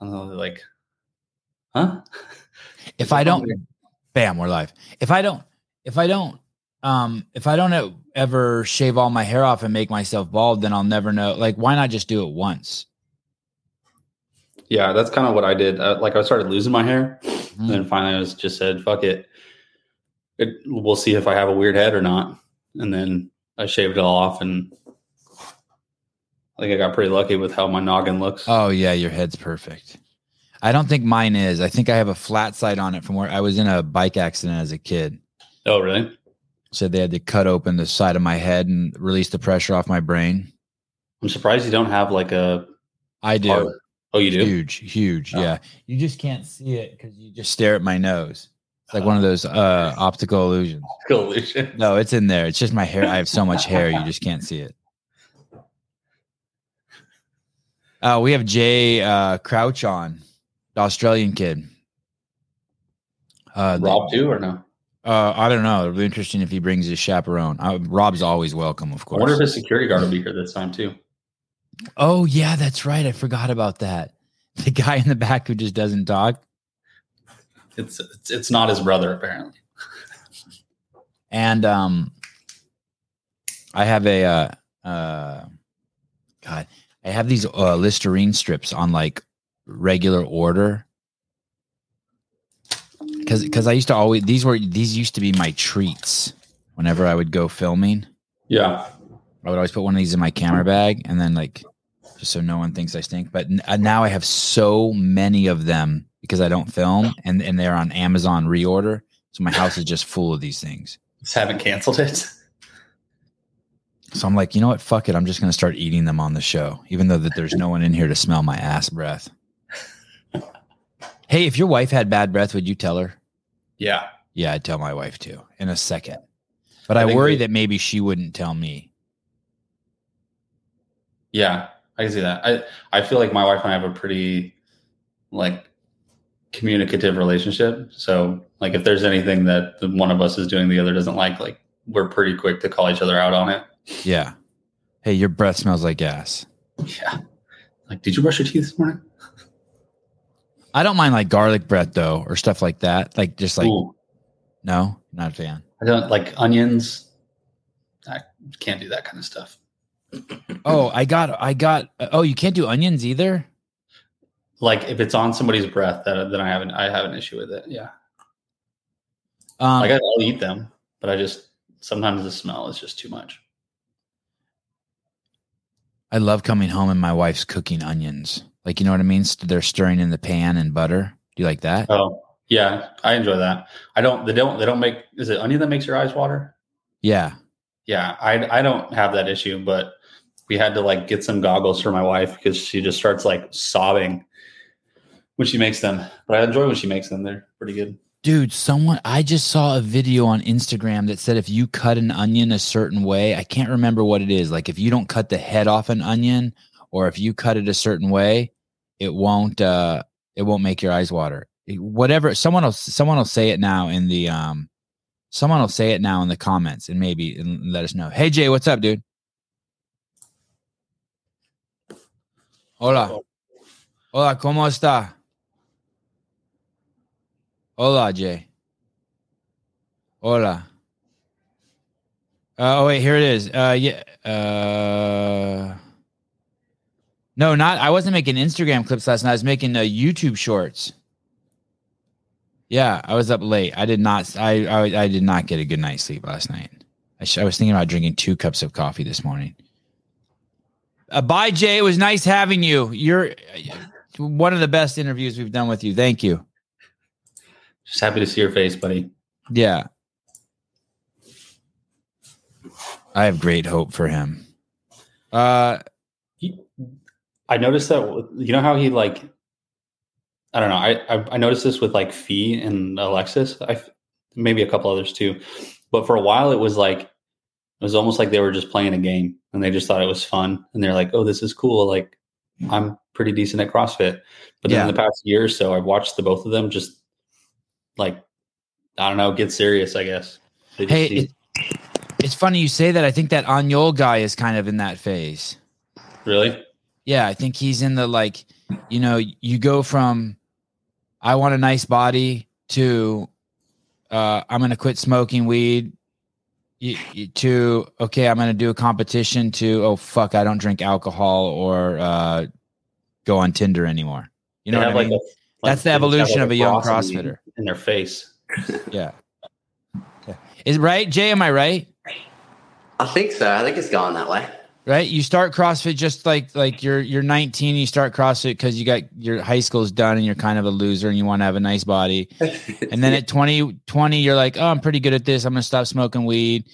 And like, huh? If I don't, bam, we're live. If I don't, if I don't, um, if I don't ever shave all my hair off and make myself bald, then I'll never know. Like, why not just do it once? Yeah, that's kind of what I did. Uh, like I started losing my hair, Mhm. and then finally I was just said, "Fuck it. it." We'll see if I have a weird head or not. And then I shaved it all off, and I think I got pretty lucky with how my noggin looks. Oh yeah, your head's perfect. I don't think mine is. I think I have a flat side on it from where I was in a bike accident as a kid. oh, really? So they had to cut open the side of my head and release the pressure off my brain. I'm surprised you don't have like a. I do. Oh, you do? Huge, huge. Oh. Yeah. You just can't see it because you just stare at my nose. It's like one of those uh optical illusions. Collusion. No, it's in there. It's just my hair. I have so much hair, you just can't see it. Uh, we have Jay uh, Crouch on, the Australian kid. Uh, Rob too or no? uh, I don't know. It'll be interesting if he brings his chaperone. Uh, Rob's always welcome, of I wonder if his security guard will be here this time too. Oh yeah, that's right. I forgot about that. The guy in the back who just doesn't talk. It's it's, it's not his brother apparently. and um i have a uh uh god i have these uh listerine strips on like regular order. Because because i used to always these were these used to be my treats whenever i would go filming. Yeah. i would always put one of these in my camera bag and then like just so no one thinks i stink. But n- uh, now i have so many of them because i don't film and and they're on amazon reorder. So my house is just full of these things. Just haven't canceled it. So I'm like, you know what? Fuck it. I'm just going to start eating them on the show, even though that there's no one in here to smell my ass breath. hey, if your wife had bad breath, would you tell her? Yeah. Yeah, I'd tell my wife too in a second. But I I, worry we- that maybe she wouldn't tell me. Yeah. I can see that. I I feel like my wife and I have a pretty like communicative relationship. So like if there's anything that one of us is doing the other doesn't like, like we're pretty quick to call each other out on it. Yeah. Hey, your breath smells like gas. Yeah. Like, did you brush your teeth this morning? I don't mind like garlic breath though, or stuff like that. Like just like, Ooh, no, not a fan. I don't like onions. I can't do that kind of stuff. Oh, I got, I got, oh, you can't do onions either? Like if it's on somebody's breath, that then I haven't I have an issue with it. Yeah. Um, Like I'll eat them, but I just sometimes the smell is just too much. I love coming home and my wife's cooking onions. Like, you know what I mean? They're stirring in the pan and butter. Do you like that? Oh yeah, I enjoy that. I don't. They don't. They don't make. Is it onion that makes your eyes water? Yeah. Yeah, I I don't have that issue, but we had to like get some goggles for my wife because she just starts like sobbing when she makes them. But I enjoy when she makes them. They're pretty good. Dude, someone, I just saw a video on Instagram that said if you cut an onion a certain way, I can't remember what it is. Like if you don't cut the head off an onion or if you cut it a certain way, it won't, uh, it won't make your eyes water. Whatever. Someone will, someone will say it now in the, um, someone will say it now in the comments and maybe and let us know. Hey, Jay, what's up, dude? Hola. Hola, ¿cómo está? Hola, Jay. Hola. Uh, oh wait, here it is. Uh, yeah. Uh, no, not. I wasn't making Instagram clips last night. I was making uh, YouTube shorts. Yeah, I was up late. I did not. I I, I did not get a good night's sleep last night. I, sh- I was thinking about drinking two cups of coffee this morning. Uh, bye, Jay. It was nice having you. You're uh, one of the best interviews we've done with you. Thank you. Just happy to see your face, buddy. Yeah. I have great hope for him. Uh He, I noticed that you know how he like. I don't know. I I, I noticed this with like Fee and Alexis. I maybe a couple others too, but for a while it was like it was almost like they were just playing a game and they just thought it was fun and they're like, oh, this is cool. Like I'm pretty decent at CrossFit. But then Yeah. in the past year or so, I've watched the both of them just like I don't know, get serious. I guess. Hey, it, it's funny you say that. I think that Anyol guy is kind of in that phase. really? Yeah, I think he's in the like you know, you go from I want a nice body to uh, I'm going to quit smoking weed to okay, I'm going to do a competition to oh fuck, I don't drink alcohol or uh, go on Tinder anymore. You know They what I mean? like, a- That's the they just have, evolution of a young CrossFitter. in their face. yeah. Okay. Is right, Jay? Am I right? I think so. I think it's gone that way. right you start crossfit just like like you're you're 19 you start crossfit because you got your high school's done and you're kind of a loser and you want to have a nice body and then at 20 20 you're like oh i'm pretty good at this i'm gonna stop smoking weed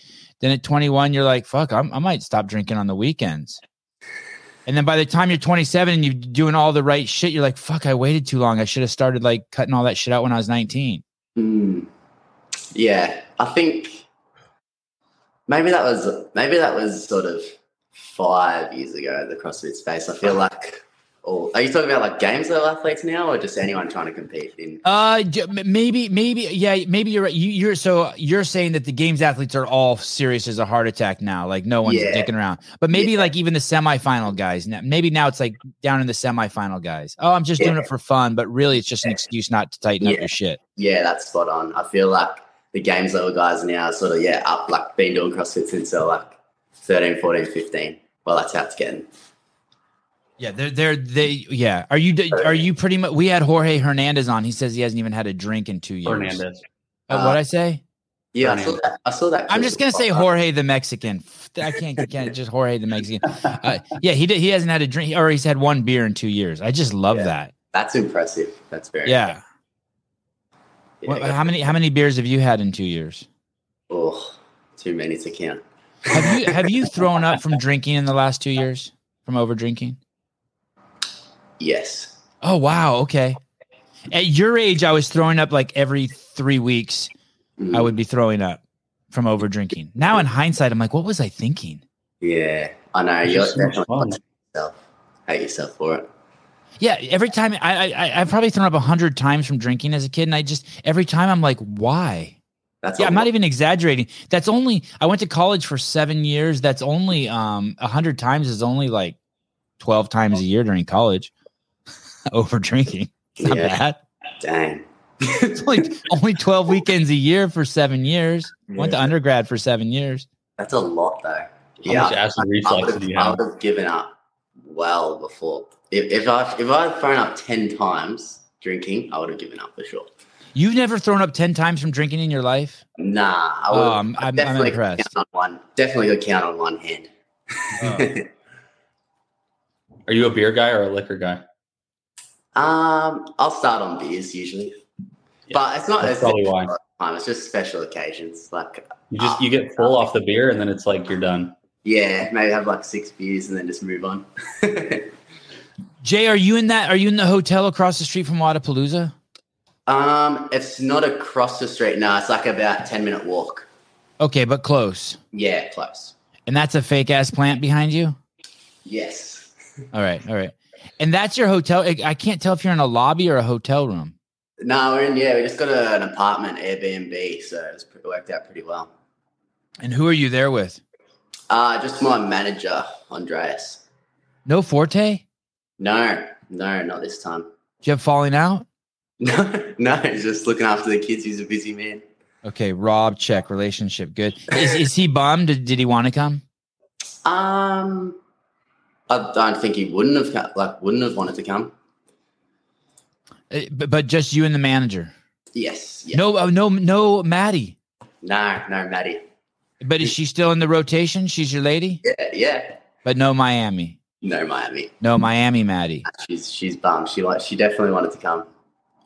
then at 21 you're like fuck I'm, i might stop drinking on the weekends and then by the time you're 27 and you're doing all the right shit you're like fuck i waited too long i should have started like cutting all that shit out when i was 19 Hmm. Yeah, I think maybe that was maybe that was sort of five years ago. The CrossFit space. I feel like. Are you talking about like games level athletes now, or just anyone trying to compete in? Uh, maybe, maybe, yeah, maybe you're right. You, you're so you're saying that the games athletes are all serious as a heart attack now. Like no one's Yeah. dicking around. But maybe Yeah. like even the semifinal guys. Now, maybe now it's like down in the semifinal guys. Oh, I'm just doing it for fun, but really it's just an excuse not to tighten up your shit. Yeah, that's spot on. I feel like the games level guys now are sort of yeah up like been doing CrossFit since they're like 13, 14, 15. Well, that's how it's getting. Yeah, they're they're they. Yeah, are you are you pretty much? We had Jorge Hernandez on. He says he hasn't even had a drink in two years. Hernandez. Uh, what I say? Yeah, I saw that. I saw that I'm just gonna say clip. Jorge the Mexican. I can't, I can't just Jorge the Mexican. Uh, yeah, he did. He hasn't had a drink, or he's had one beer in two years. I just love Yeah. that. That's impressive. That's very Yeah. Yeah, What, go how many how many beers have you had in two years? Oh, too many to count. Have you have you thrown up from drinking in the last two years from over drinking? Yes. Oh wow, okay. At your age, I was throwing up like every three weeks. Mm, I would be throwing up from over drinking. Now in hindsight, I'm like, what was I thinking? Yeah, I know. You're so definitely yourself. Hate yourself for it. Yeah, every time I I I've probably thrown up a hundred times from drinking as a kid, and I just every time I'm like, why? That's Yeah, I'm not even exaggerating. That's only I went to college for seven years. That's only um a hundred times is only like twelve times a year during college. Over drinking. It's not Yeah. bad. Dang. It's only only twelve weekends a year for seven years. Went to undergrad for seven years. That's a lot, though. How yeah, much acid I reflux would do you have, I would have given up well before. If, if I if I had thrown up ten times drinking, I would have given up for sure. You've never thrown up ten times from drinking in your life? Nah, I would. Oh, I'm, I'm, I'm definitely impressed. count on one. Definitely could count on one hand. Oh. Are you a beer guy or a liquor guy? Um, I'll start on beers usually, Yeah, but it's not. that's It's, probably why. time. It's just special occasions. Like You just you get full off the beer and then it's like you're done. yeah, maybe have like six beers and then just move on. Jay, are you in that? Are you in the hotel across the street from Wodapalooza? um, it's not across the street. No, it's like about ten minute walk. Okay, but close. Yeah, close. And that's a fake ass plant behind you. Yes. All right, all right. And that's your hotel. I can't tell if you're in a lobby or a hotel room. No, we're in. Yeah, we just got a, an apartment Airbnb, so it's it worked out pretty well. And who are you there with? Uh, just my manager, Andreas. No Forte? No, no, not this time. Do you have falling out? No, no, he's just looking after the kids. He's a busy man. Okay, Rob, check relationship, good. Is, is he bummed? Did, did he want to come? Um, I don't think he wouldn't have like wouldn't have wanted to come. Uh, But, but just you and the manager. Yes. Yeah. No, uh, no, no, Maddie. No, no, Maddie. But is she still in the rotation? She's your lady, Yeah, yeah. but no Miami. No, Miami. No Miami, Maddie. She's she's bummed. She like she definitely wanted to come.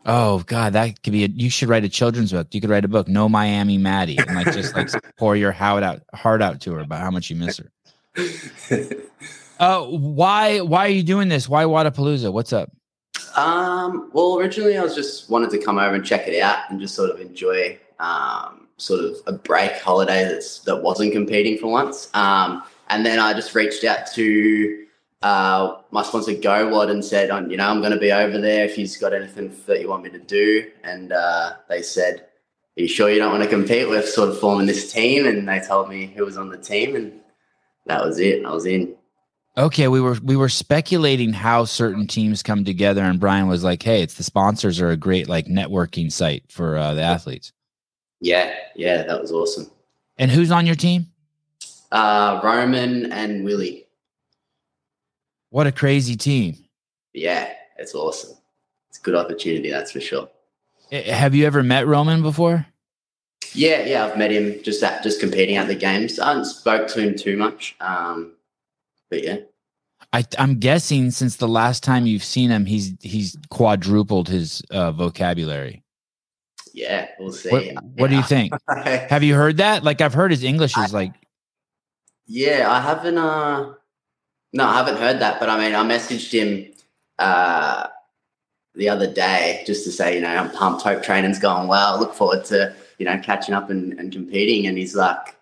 Oh God, that could be. A, you should write a children's book. You could write a book, No Miami, Maddie, and like just like pour your heart out, heart out to her about how much you miss her. Uh, why, why are you doing this? Why Wodapalooza? What's up? Um, well, originally I was just wanted to come over and check it out and just sort of enjoy um, sort of a break holiday that's that wasn't competing for once. Um, and then I just reached out to uh, my sponsor GOWOD and said, "On you know, I'm going to be over there if you've got anything that you want me to do." And uh, they said, "Are you sure you don't want to compete?" We're sort of forming this team, and they told me who was on the team, and that was it. I was in. Okay, we were we were speculating how certain teams come together, and Brian was like, "Hey, it's the sponsors are a great like networking site for uh, the athletes." Yeah, yeah, that was awesome. And who's on your team? Uh, Roman and Willie. What a crazy team! Yeah, it's awesome. It's a good opportunity, that's for sure. Eh, Have you ever met Roman before? Yeah, yeah, I've met him just at just competing at the games. I haven't spoke to him too much, um, but yeah, I, I'm guessing since the last time you've seen him, he's he's quadrupled his uh, vocabulary. yeah, we'll see. What, what do you think? Have you heard that? Like I've heard his English is like Yeah, I haven't. Uh, no, I haven't heard that. But I mean, I messaged him uh, the other day just to say, you know, I'm pumped. Hope training's going well. Look forward to you know catching up and, and competing. And he's like,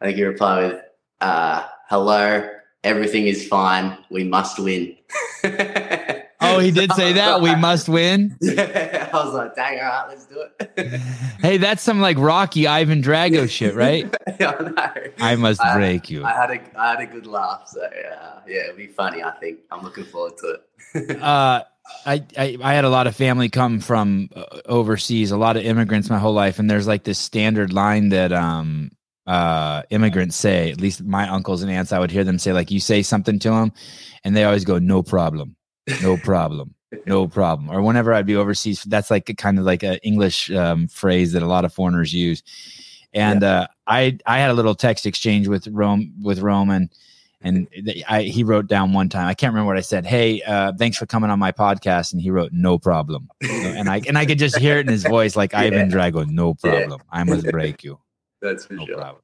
I think he replied with, uh, "Hello, everything is fine. We must win." Oh, he did say that. We must win. Yeah, I was like, dang, all right, let's do it. Hey, that's some like Rocky Ivan Drago shit, right? yeah, I know. I must I- break you. I had a I had a good laugh, so yeah, yeah, it'll be funny. I think I'm looking forward to it. uh, I, I I had a lot of family come from uh, overseas, a lot of immigrants my whole life, and there's like this standard line that um uh immigrants say. At least my uncles and aunts, I would hear them say like, "You say something to them," and they always go, "No problem, no problem." No problem. Or whenever I'd be overseas, that's like a kind of like an English um, phrase that a lot of foreigners use. And uh, I I had a little text exchange with Rome with Roman, and I, he wrote down one time. I can't remember what I said. Hey, uh, thanks for coming on my podcast. And he wrote, "No problem." And I and I could just hear it in his voice, like Ivan Drago. No Yeah. problem. I must break you. That's for No sure. problem.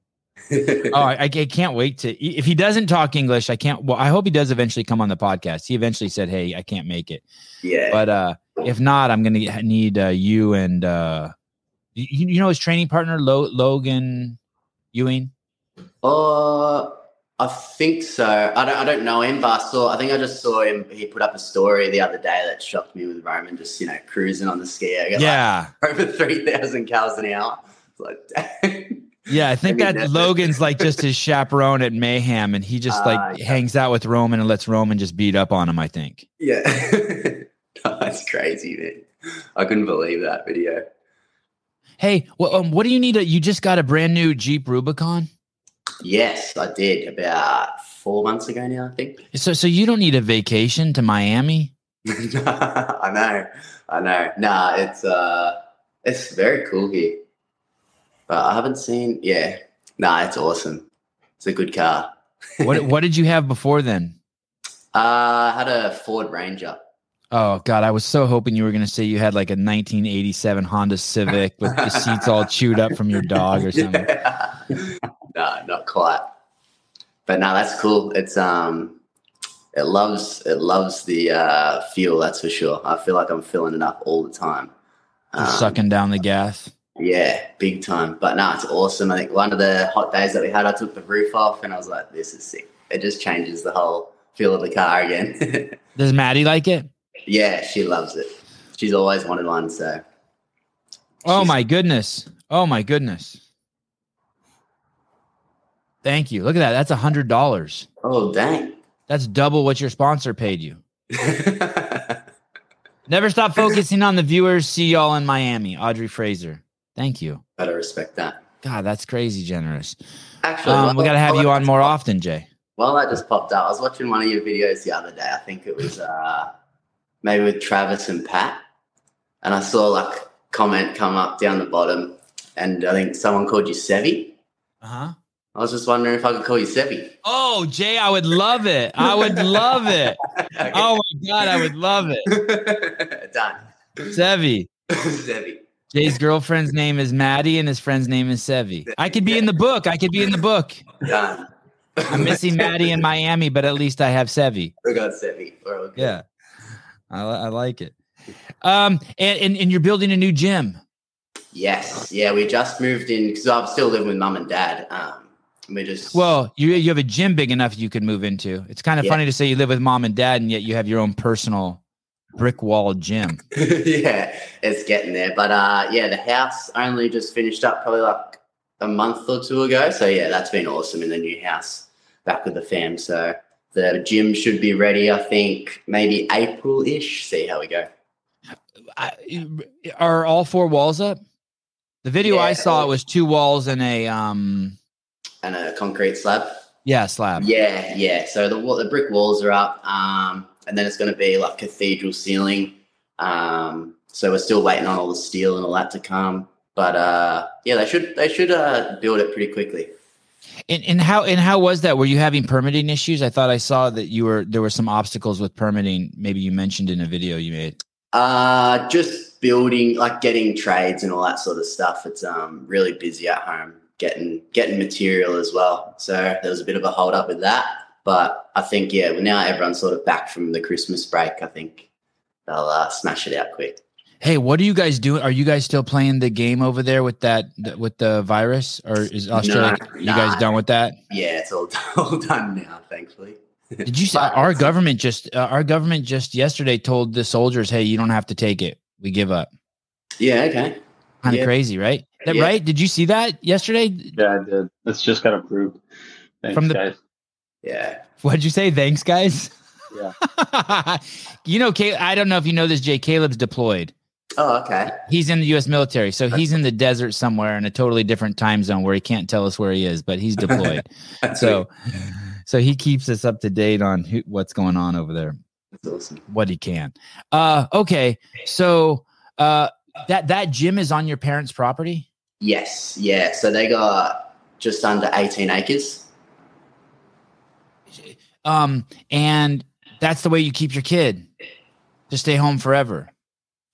Oh, I, I can't wait to. If he doesn't talk English, I can't. Well, I hope he does eventually come on the podcast. He eventually said, "Hey, I can't make it," yeah. but uh, if not, I'm gonna need uh, you and uh, you, you know his training partner, Lo- Logan Ewing. Uh, I think so. I don't. I don't know him, but I saw. I think I just saw him. He put up a story the other day that shocked me with Roman just you know cruising on the. Like, Yeah, over three thousand cals an hour. It's like. yeah. I think that Logan's like just his chaperone at Mayhem, and he just like yeah. hangs out with Roman and lets Roman just beat up on him. I think. Yeah. That's crazy, man. I couldn't believe that video. Hey, well, um, what do you need? A, you just got a brand new Jeep Rubicon. Yes, I did about four months ago now, I think. So, so you don't need a vacation to Miami. I know, I know. Nah, it's uh, it's very cool here, but I haven't seen. Yeah, nah, it's awesome. It's a good car. What What did you have before then? Uh, I had a Ford Ranger. Oh God, I was so hoping you were going to say you had like a 1987 Honda Civic with the seats all chewed up from your dog or something. Yeah. no, not quite. But no, that's cool. It's um, it loves it loves the uh, fuel. That's for sure. I feel like I'm filling it up all the time. Um, sucking down the gas. Yeah, big time. But no, it's awesome. I think one of the hot days that we had, I took the roof off and I was like, this is sick. It just changes the whole feel of the car again. Does Maddie like it? yeah, she loves it. She's always wanted one. So, Oh She's- my goodness. Oh my goodness. Thank you. Look at that. That's a hundred dollars. oh, dang. That's double what your sponsor paid you. Never stop focusing on the viewers. See y'all in Miami. Audrey Fraser. Thank you. Gotta respect that. God, that's crazy generous. Actually, Um, we while- got to have while you on more often, Jay. Well, that just popped up, I was watching one of your videos the other day. I think it was uh, maybe with Travis and Pat, and I saw like comment come up down the bottom, and I think someone called you Sevi. Uh huh. I was just wondering if I could call you Sevi. Oh, Jay, I would love it. I would love it. Oh my God, I would love it. Done. Sevi. Sevi. Jay's girlfriend's name is Maddie and his friend's name is Sevi. I could be in the book. I could be in the book. Done. I'm missing Maddie in Miami, but at least I have Sevi. We got Sevi. Good. Yeah. I, I like it. Um, and, and, and you're building a new gym. Yes. Yeah, we just moved in because I'm still living with mom and dad. Um, we just Well, you, you have a gym big enough you could move into. It's kind of Yeah. funny to say you live with mom and dad, and yet you have your own personal brick wall gym. yeah, it's getting there. But uh, yeah, the house only just finished up probably like a month or two ago. So yeah, that's been awesome in the new house back with the fam. So the gym should be ready. I think maybe April ish. See how we go. I, are all four walls up? The video I saw it was two walls and a um And a concrete slab. yeah slab. Yeah, yeah. So the the brick walls are up, um, and then it's going to be like cathedral ceiling. Um, so we're still waiting on all the steel and all that to come. But uh, yeah, they should they should uh, build it pretty quickly. And, and how and how was that? Were you having permitting issues? I thought I saw that you were there were some obstacles with permitting. Maybe you mentioned in a video you made. Uh, just building, like getting trades and all that sort of stuff. It's um really busy at home getting getting material as well. So there was a bit of a hold up with that. But I think yeah, well, now everyone's sort of back from the Christmas break. I think they'll uh, smash it out quick. Hey, what are you guys doing? Are you guys still playing the game over there with that with the virus, or is Australia? No, you guys nah. done with that? Yeah, it's all all done now, thankfully. Did you see our government just uh, our government just yesterday told the soldiers, "Hey, you don't have to take it. We give up." Yeah, okay. Kind of Yeah. crazy, right? That Yeah. right? Did you see that yesterday? Yeah, I did. It's just got approved. Thanks, From the- guys. Yeah. What'd you say? Thanks, guys. Yeah. you know, Caleb, I don't know if you know this, Jay. Caleb's deployed. Oh, okay. He's in the U.S. military, so he's in the desert somewhere in a totally different time zone where he can't tell us where he is, but he's deployed. So, so he keeps us up to date on who, what's going on over there, That's awesome. what he can. Uh, okay, so uh, that that gym is on your parents' property. Yes, yeah. So they got just under 18 acres. Um, and that's the way you keep your kid to stay home forever.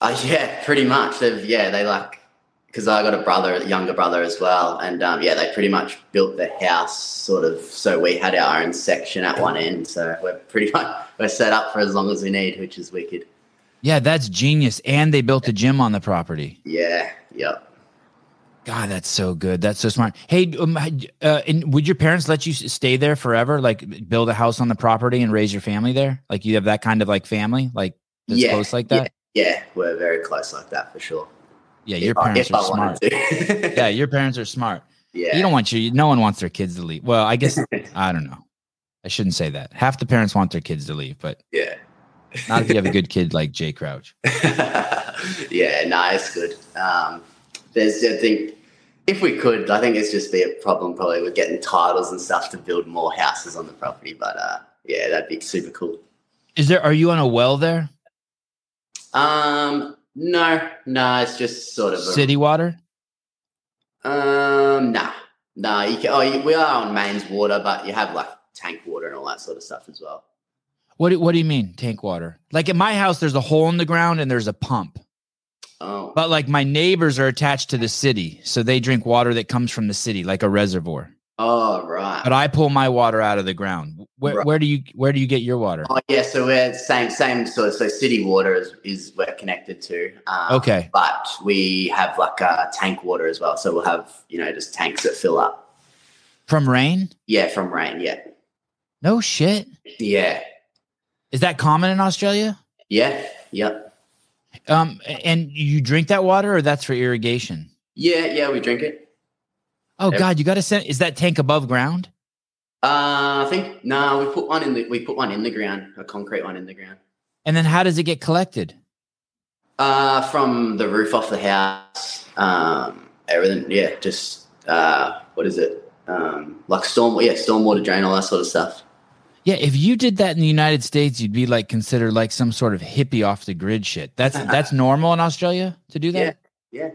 Uh, yeah, pretty much. They've yeah, they like because I got a brother, a younger brother as well, and um, yeah, they pretty much built the house sort of so we had our own section at one end. So we're pretty much we're set up for as long as we need, which is wicked. Yeah, that's genius. And they built a gym on the property. Yeah, yep. God, that's so good. That's so smart. Hey, um, uh, and would your parents let you stay there forever? Like build a house on the property and raise your family there? Like you have that kind of like family, like that's Yeah, close like that? Yeah, we're very close like that for sure. Yeah, your If I- parents if are I smart. Yeah, your parents are smart. yeah. You don't want your no one wants their kids to leave. Well, I guess I don't know. I shouldn't say that. Half the parents want their kids to leave, but yeah. not if you have a good kid like Jay Crouch. yeah, no, it's good. Um, there's, I think, if we could, I think it's just be a problem probably with getting titles and stuff to build more houses on the property. But uh, yeah, that'd be super cool. Is there are you on a well there? Um, no, no, it's just sort of a, City water? Um, nah, nah. You can, oh, you, we are on mains water, but you have like tank water and all that sort of stuff as well. What do, what do you mean tank water? Like at my house there's a hole in the ground and there's a pump. Oh, But like my neighbors are attached to the city, so they drink water that comes from the city, like a reservoir. oh, right. But I pull my water out of the ground. Where, Right. where do you where do you get your water? Oh yeah, so we're same same sort so city water is, is we're connected to. Um, Okay. But we have like uh, tank water as well, so we'll have you know just tanks that fill up. From rain? Yeah, from rain. Yeah, No shit. yeah, Is that common in Australia? yeah, yep, Um, and you drink that water, or that's for irrigation? yeah, yeah. We drink it. Oh Yep. God, you got to send. Is that tank above ground? Uh, I think no, we put one in the we put one in the ground, a concrete one in the ground. And then how does it get collected? Uh, from the roof off the house, um, everything. Yeah, just uh, what is it? Um, like storm, yeah, stormwater drain, all that sort of stuff. Yeah, if you did that in the United States, you'd be like considered like some sort of hippie off the grid shit. That's that's normal in Australia to do that. Yeah, Yeah,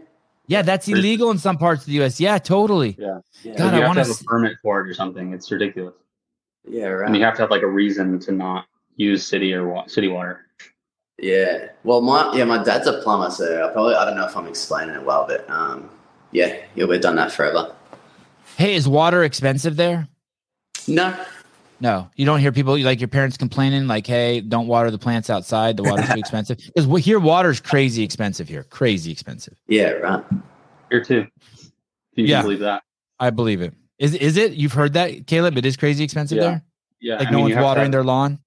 yeah. that's illegal in some parts of the U.S. Yeah, totally. Yeah. yeah, God, you I wanna to have s- a permit for it or something. It's ridiculous. yeah, And you have to have like a reason to not use city or wa- city water. Yeah. Well, my yeah, my dad's a plumber, so I probably I don't know if I'm explaining it well, but um, yeah, yeah, we've done that forever. Hey, is water expensive there? No, No, you don't hear people like your parents complaining, like, "Hey, don't water the plants outside. The water's too expensive." Because here, water's crazy expensive here. Crazy expensive. yeah, right. Here too. If you Yeah. believe that. I believe it. Is is it? You've heard that, Caleb? It is crazy expensive Yeah. there. Yeah. Like I no mean, one's you have to watering have- their lawn.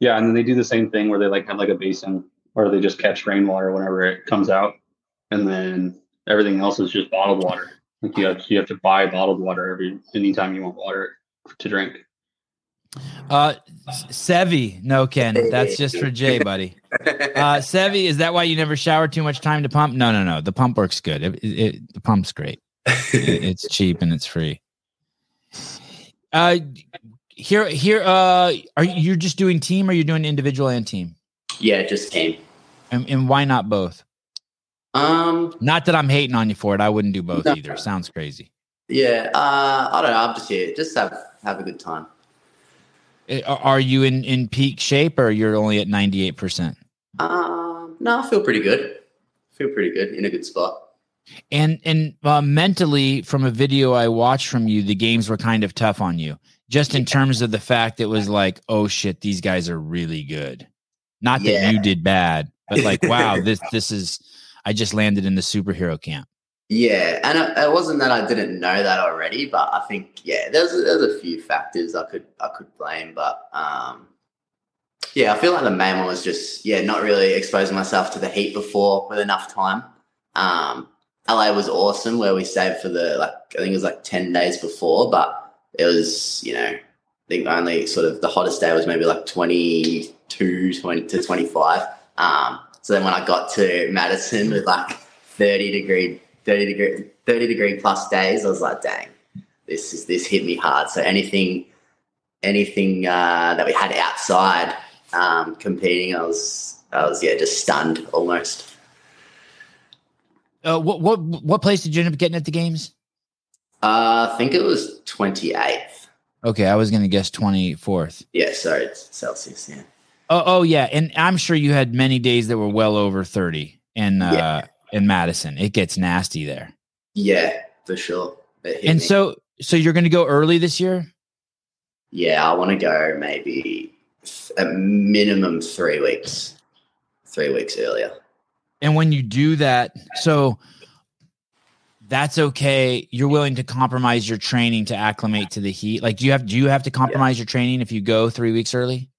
Yeah, and then they do the same thing where they like have like a basin or they just catch rainwater whenever it comes out, and then everything else is just bottled water. Like you have you have to buy bottled water every anytime you want water to drink. Uh, Sevi, no, Ken, that's just for Jay, buddy. Uh, Sevi, is that why you never shower too much time to pump? No, no, no. The pump works good. It, it, it, the pump's great. It- it's cheap and it's free. Uh, here, here. Uh, are you you're just doing team or you're doing individual and team? yeah, just team. And, and why not both? Um, Not that I'm hating on you for it. I wouldn't do both No. either. Sounds crazy. yeah, uh, I don't know. I'm just here, just have have a good time. Uh, Are you in in peak shape or you're only at 98 percent? Um, no, I feel pretty good. Feel pretty good in a good spot. And and uh, mentally, from a video I watched from you, the games were kind of tough on you. Just in terms of the fact it was like, oh shit, these guys are really good. Not that Yeah. you did bad, but like, wow, this this is. I just landed in the superhero camp. Yeah, and it, wasn't that I didn't know that already, but I think yeah, there's there's a few factors I could I could blame, but um, yeah, I feel like the main one was just yeah, not really exposing myself to the heat before with enough time. Um, LA was awesome where we stayed for the like I think it was like ten days before, but it was you know I think only sort of the hottest day was maybe like 22, 20 to twenty five. Um, so then when I got to Madison with like thirty degree 30 degree 30 degree plus days i was like dang this is this hit me hard so anything anything uh, that we had outside um, competing i was i was yeah just stunned almost Uh, what what what place did you end up getting at the games? uh, i think it was 28th Okay, I was gonna guess 24th. yeah sorry it's celsius yeah Oh, oh yeah, and I'm sure you had many days that were well over 30 and uh Yeah. In Madison. It gets nasty there. yeah for sure And me. so so you're going to go early this year? yeah i want to go maybe a minimum three weeks three weeks earlier And when you do that, so that's okay. You're willing to compromise your training to acclimate to the heat. Like do you have do you have to compromise your training if you go 3 weeks early?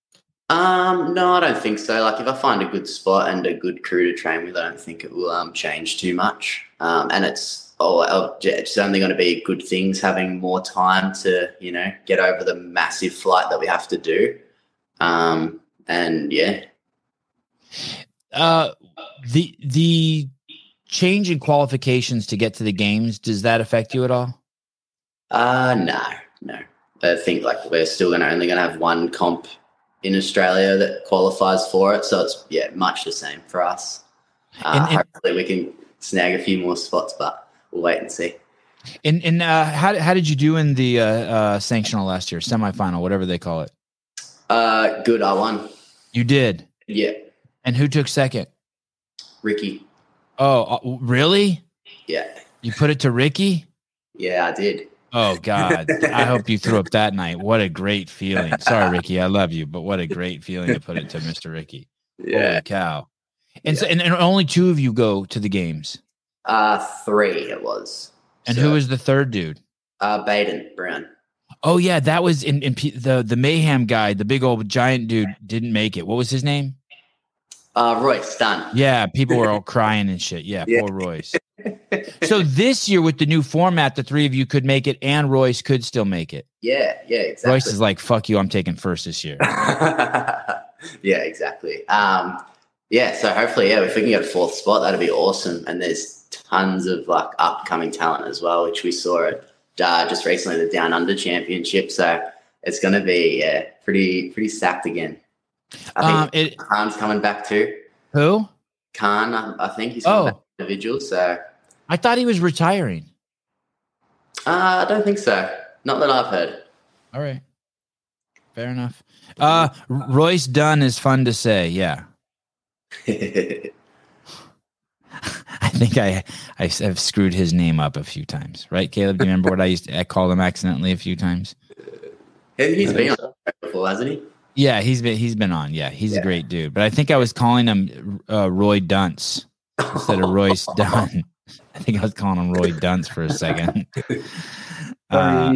Um, no, I don't think so. Like, if I find a good spot and a good crew to train with, I don't think it will um, change too much. Um, and it's oh, it's only going to be good things having more time to you know get over the massive flight that we have to do. Um, and yeah, Uh the the change in qualifications to get to the games, does that affect you at all? uh, no, no. I think like we're still going to only going to have one comp in Australia that qualifies for it, so it's yeah, much the same for us. Uh, And- and- hopefully, we can snag a few more spots, but we'll wait and see. And and uh, how how did you do in the uh, uh, sanctional last year, semifinal, whatever they call it? Uh, good. I won. You did. Yeah, And who took second? Ricky. Oh, uh, really? Yeah, You put it to Ricky? yeah, I did. Oh God! I hope you threw up that night. What a great feeling. Sorry, Ricky, I love you, but what a great feeling to put it to Mister Ricky. Holy cow! And so, and, and only two of you go to the games. Uh, three it was. And So, who was the third dude? Uh, Bayden Brown. Oh yeah, that was in, in P- the the mayhem guy, the big old giant dude, didn't make it. What was his name? Uh, Royce Dunne. Yeah, people were all crying and shit. Yeah, Yeah. poor Royce. So this year with the new format, the three of you could make it, and Royce could still make it. Yeah, yeah, exactly. Royce is like, "Fuck you, I'm taking first this year." yeah, exactly. Um, yeah, so hopefully, yeah, if we can get a fourth spot, that'd be awesome. And there's tons of like upcoming talent as well, which we saw at uh, just recently the Down Under Championship. So it's going to be yeah, pretty pretty stacked again. I think Um, it, Khan's coming back too. who? Khan, I, I think he's coming Oh. back individual. So I thought he was retiring. uh, I don't think so. Not that I've heard. All right, fair enough. Uh, Royce Dunne is fun to say. Yeah, I think I, I have screwed his name up a few times. Right, Caleb? Do you remember what I used? To, I called him accidentally a few times. He's been on so. the show before, hasn't he? Yeah, he's been he's been on. Yeah, he's a great dude. But I think I was calling him uh, Roy Dunce instead of Royce Dunne. I think I was calling him Roy Dunce for a second. Uh,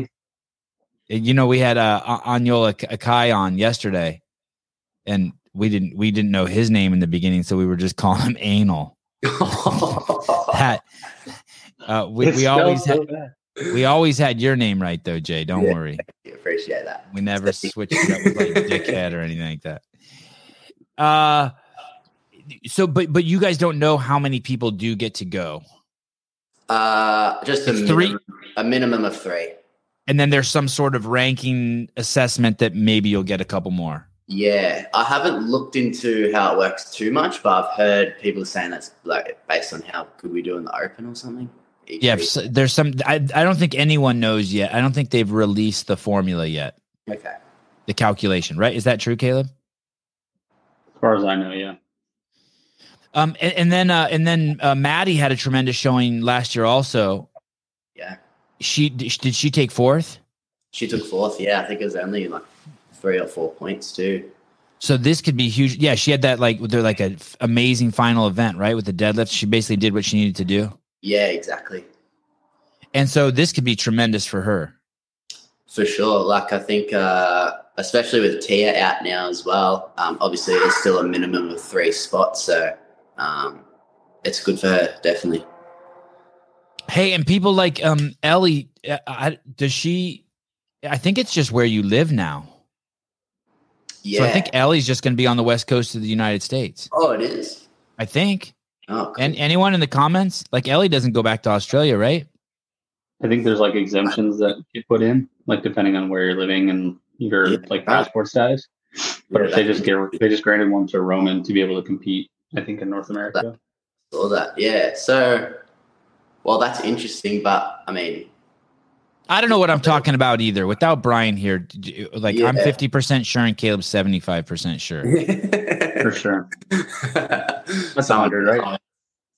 you know, we had uh, Anyola Akai on yesterday, and we didn't we didn't know his name in the beginning, so we were just calling him Anal. That uh, we, we always so had. We always had your name right though, Jay. Don't Yeah. worry. appreciate that. We never switched it up with like dickhead or anything like that. Uh so but but you guys don't know how many people do get to go. Uh, just a three- minimum, a minimum of three. And then there's some sort of ranking assessment that maybe you'll get a couple more. Yeah, I haven't looked into how it works too much, but I've heard people saying that's like based on how good we do in the open or something. Each Yeah, so there's some I, I don't think anyone knows yet. I don't think they've released the formula yet. Okay. The calculation, right? Is that true, Caleb? As far as I know, yeah. Um and, and then uh and then uh Maddie had a tremendous showing last year also. Yeah. She did she take fourth? She took fourth. Yeah, I think it was only like three or four points too. So this could be huge. Yeah, she had that like they're like a f- amazing final event, right? With the deadlift, she basically did what she needed to do, Yeah, exactly. and so this could be tremendous for her. For sure. Like I think, uh, especially with Tia out now as well. Um, obviously, there's still a minimum of three spots, so um, it's good for her, definitely. Hey, and people like um Ellie, uh, I, does she? I think it's just where you live now. Yeah. So I think Ellie's just going to be on the west coast of the United States. oh, it is. I think. Oh, cool. And anyone in the comments, like Ellie doesn't go back to Australia, right? I think there's like exemptions that get put in, like depending on where you're living and your Yeah. like passport status. But Yeah, if they just get they just granted one to Roman to be able to compete, I think in North America. All that. Yeah. So, well, that's interesting, but I mean, I don't know what I'm talking about either. Without Brian here, d- d- like I'm 50% sure and Caleb's 75% sure. For sure. That's 100, right?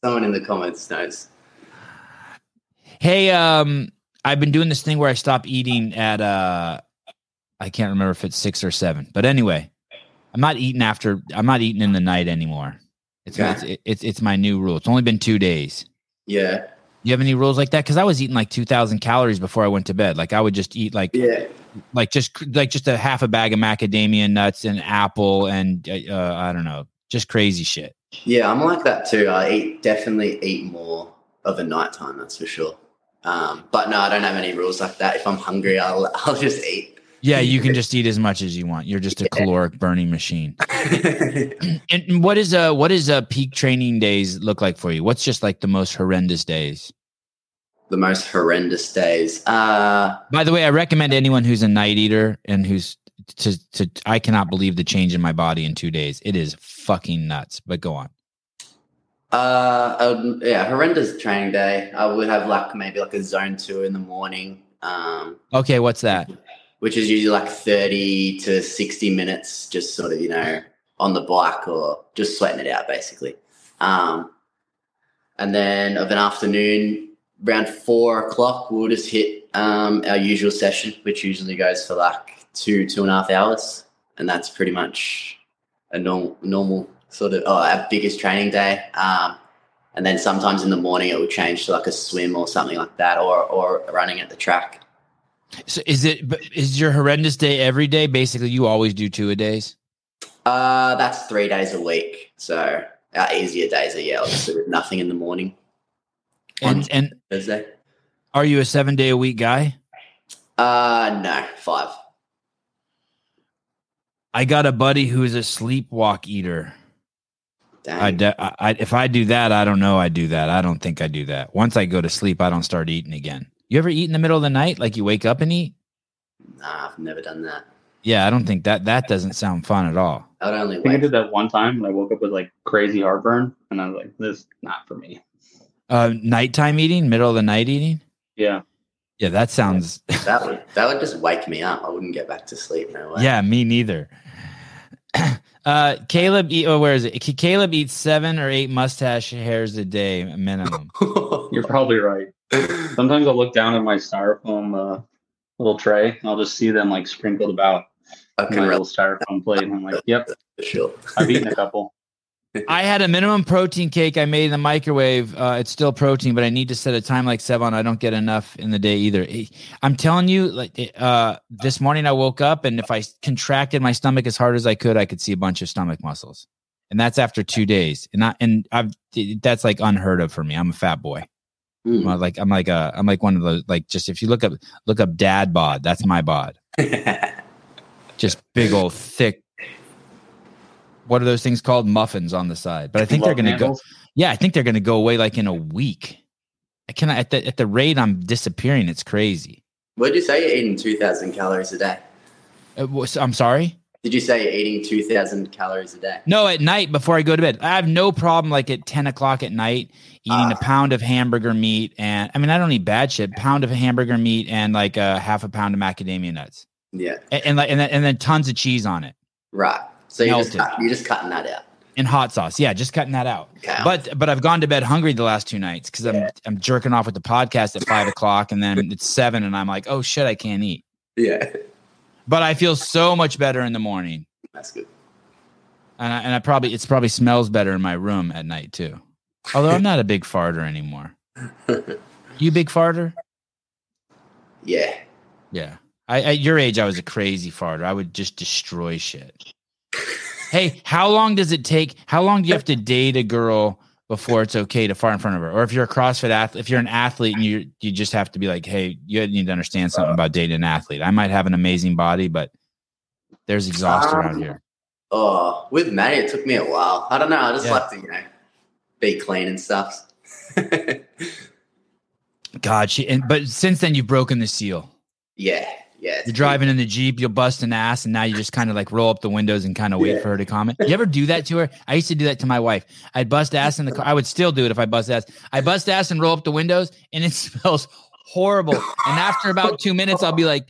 Someone in the comments knows. Hey, um, I've been doing this thing where I stop eating at uh I can't remember if it's six or seven, but anyway, I'm not eating after I'm not eating in the night anymore. It's Okay. it's, it's it's my new rule. It's only been two days. Yeah. You have any rules like that? Because I was eating like two thousand calories before I went to bed. Like I would just eat like Yeah. like just like just a half a bag of macadamia nuts and apple and uh, I don't know, just crazy shit. Yeah, I'm like that too. I eat definitely eat more of a nighttime, that's for sure. Um, but no, I don't have any rules like that. If I'm hungry, I'll I'll just eat. Yeah, you can just eat as much as you want. You're just a caloric burning machine. And what is a what is uh peak training days look like for you? What's just like the most horrendous days? the most horrendous days. Uh By the way, I recommend anyone who's a night eater and who's to to I cannot believe the change in my body in 2 days. It is fucking nuts. But go on. Uh, um, yeah, horrendous training day. I would have like maybe like a zone two in the morning, um, Okay, what's that? Which is usually like 30 to 60 minutes, just sort of, you know, on the bike or just sweating it out basically. Um, and then of an afternoon, around four o'clock, we'll just hit um, our usual session, which usually goes for like two, two and a half hours. And that's pretty much a normal, normal sort of, oh, our biggest training day. Um, and then sometimes in the morning it will change to like a swim or something like that, or or running at the track. So is it is your horrendous day every day? Basically, you always do two a days. Uh, that's three days a week. So our easier days are yeah, obviously with nothing in the morning. And and Thursday. are you a seven day a week guy? Uh, no, five. I got a buddy who's a sleepwalk eater. I, de- I, I if I do that, I don't know. I do that. I don't think I do that. Once I go to sleep, I don't start eating again. You ever eat in the middle of the night, like you wake up and eat? nah, I've never done that. Yeah, I don't think that that doesn't sound fun at all. I would only I think I did that one time and I woke up with like crazy heartburn and I was like, this is not for me. Uh, nighttime eating, middle of the night eating. Yeah. Yeah, that sounds. That would that would just wake me up. I wouldn't get back to sleep. No way. yeah, me neither. uh, Caleb, eat, oh, where is it? Caleb eats seven or eight mustache hairs a day minimum. You're probably right. Sometimes I'll look down at my styrofoam uh, little tray and I'll just see them like sprinkled about I my can little styrofoam plate. And I'm like, yep. I've eaten a couple. I had a minimum protein cake I made in the microwave. Uh, it's still protein, but I need to set a time like seven. I don't get enough in the day either. I'm telling you, like uh, this morning I woke up and if I contracted my stomach as hard as I could, I could see a bunch of stomach muscles, and that's after two days. And I and I've that's like unheard of for me. I'm a fat boy. Mm. I'm like I'm like a I'm like one of those like just if you look up look up dad bod, that's my bod. Just big old thick. What are those things called? Muffins on the side. But I think they're gonna go. Yeah, I think they're gonna go away like in a week. I can at the at the rate I'm disappearing, it's crazy. what did you say? You're eating 2,000 calories a day. Uh, I'm sorry. Did you say you're eating 2,000 calories a day? No, at night before I go to bed, I have no problem. Like at ten o'clock at night, eating a Ah. pound of hamburger meat, and I mean I don't eat bad shit. Pound of hamburger meat and like a half a pound of macadamia nuts, Yeah. and, and like and then, and then tons of cheese on it Right. So you're just, cut, you're just cutting that out. and hot sauce. Yeah, just cutting that out. Okay. But but I've gone to bed hungry the last two nights because I'm. I'm jerking off with the podcast at five o'clock, and then it's seven, and I'm like, oh shit, I can't eat. yeah. But I feel so much better in the morning, That's good. and I, and I probably it's probably smells better in my room at night too. Although I'm not a big farter anymore. You big farter? Yeah. Yeah. I, at your age, I was a crazy farter. I would just destroy shit. Hey, how long does it take? How long do you have to date a girl before it's okay to fart in front of her? Or if you're a CrossFit athlete, if you're an athlete and you you just have to be like, hey, you need to understand something about dating an athlete. I might have an amazing body, but there's exhaust around Um, here. Oh, with Maddie, it took me a while. I don't know. I just Yeah. like to, you know, be clean and stuff. God, she and but since then you've broken the seal. yeah. Yeah. You're driving in the Jeep, you'll bust an ass, and now you just kind of like roll up the windows and kind of wait Yeah. for her to comment. You ever do that to her? I used to do that to my wife. I'd bust ass in the car. I would still do it if I bust ass. I bust ass and roll up the windows, and it smells horrible. And after about two minutes, I'll be like,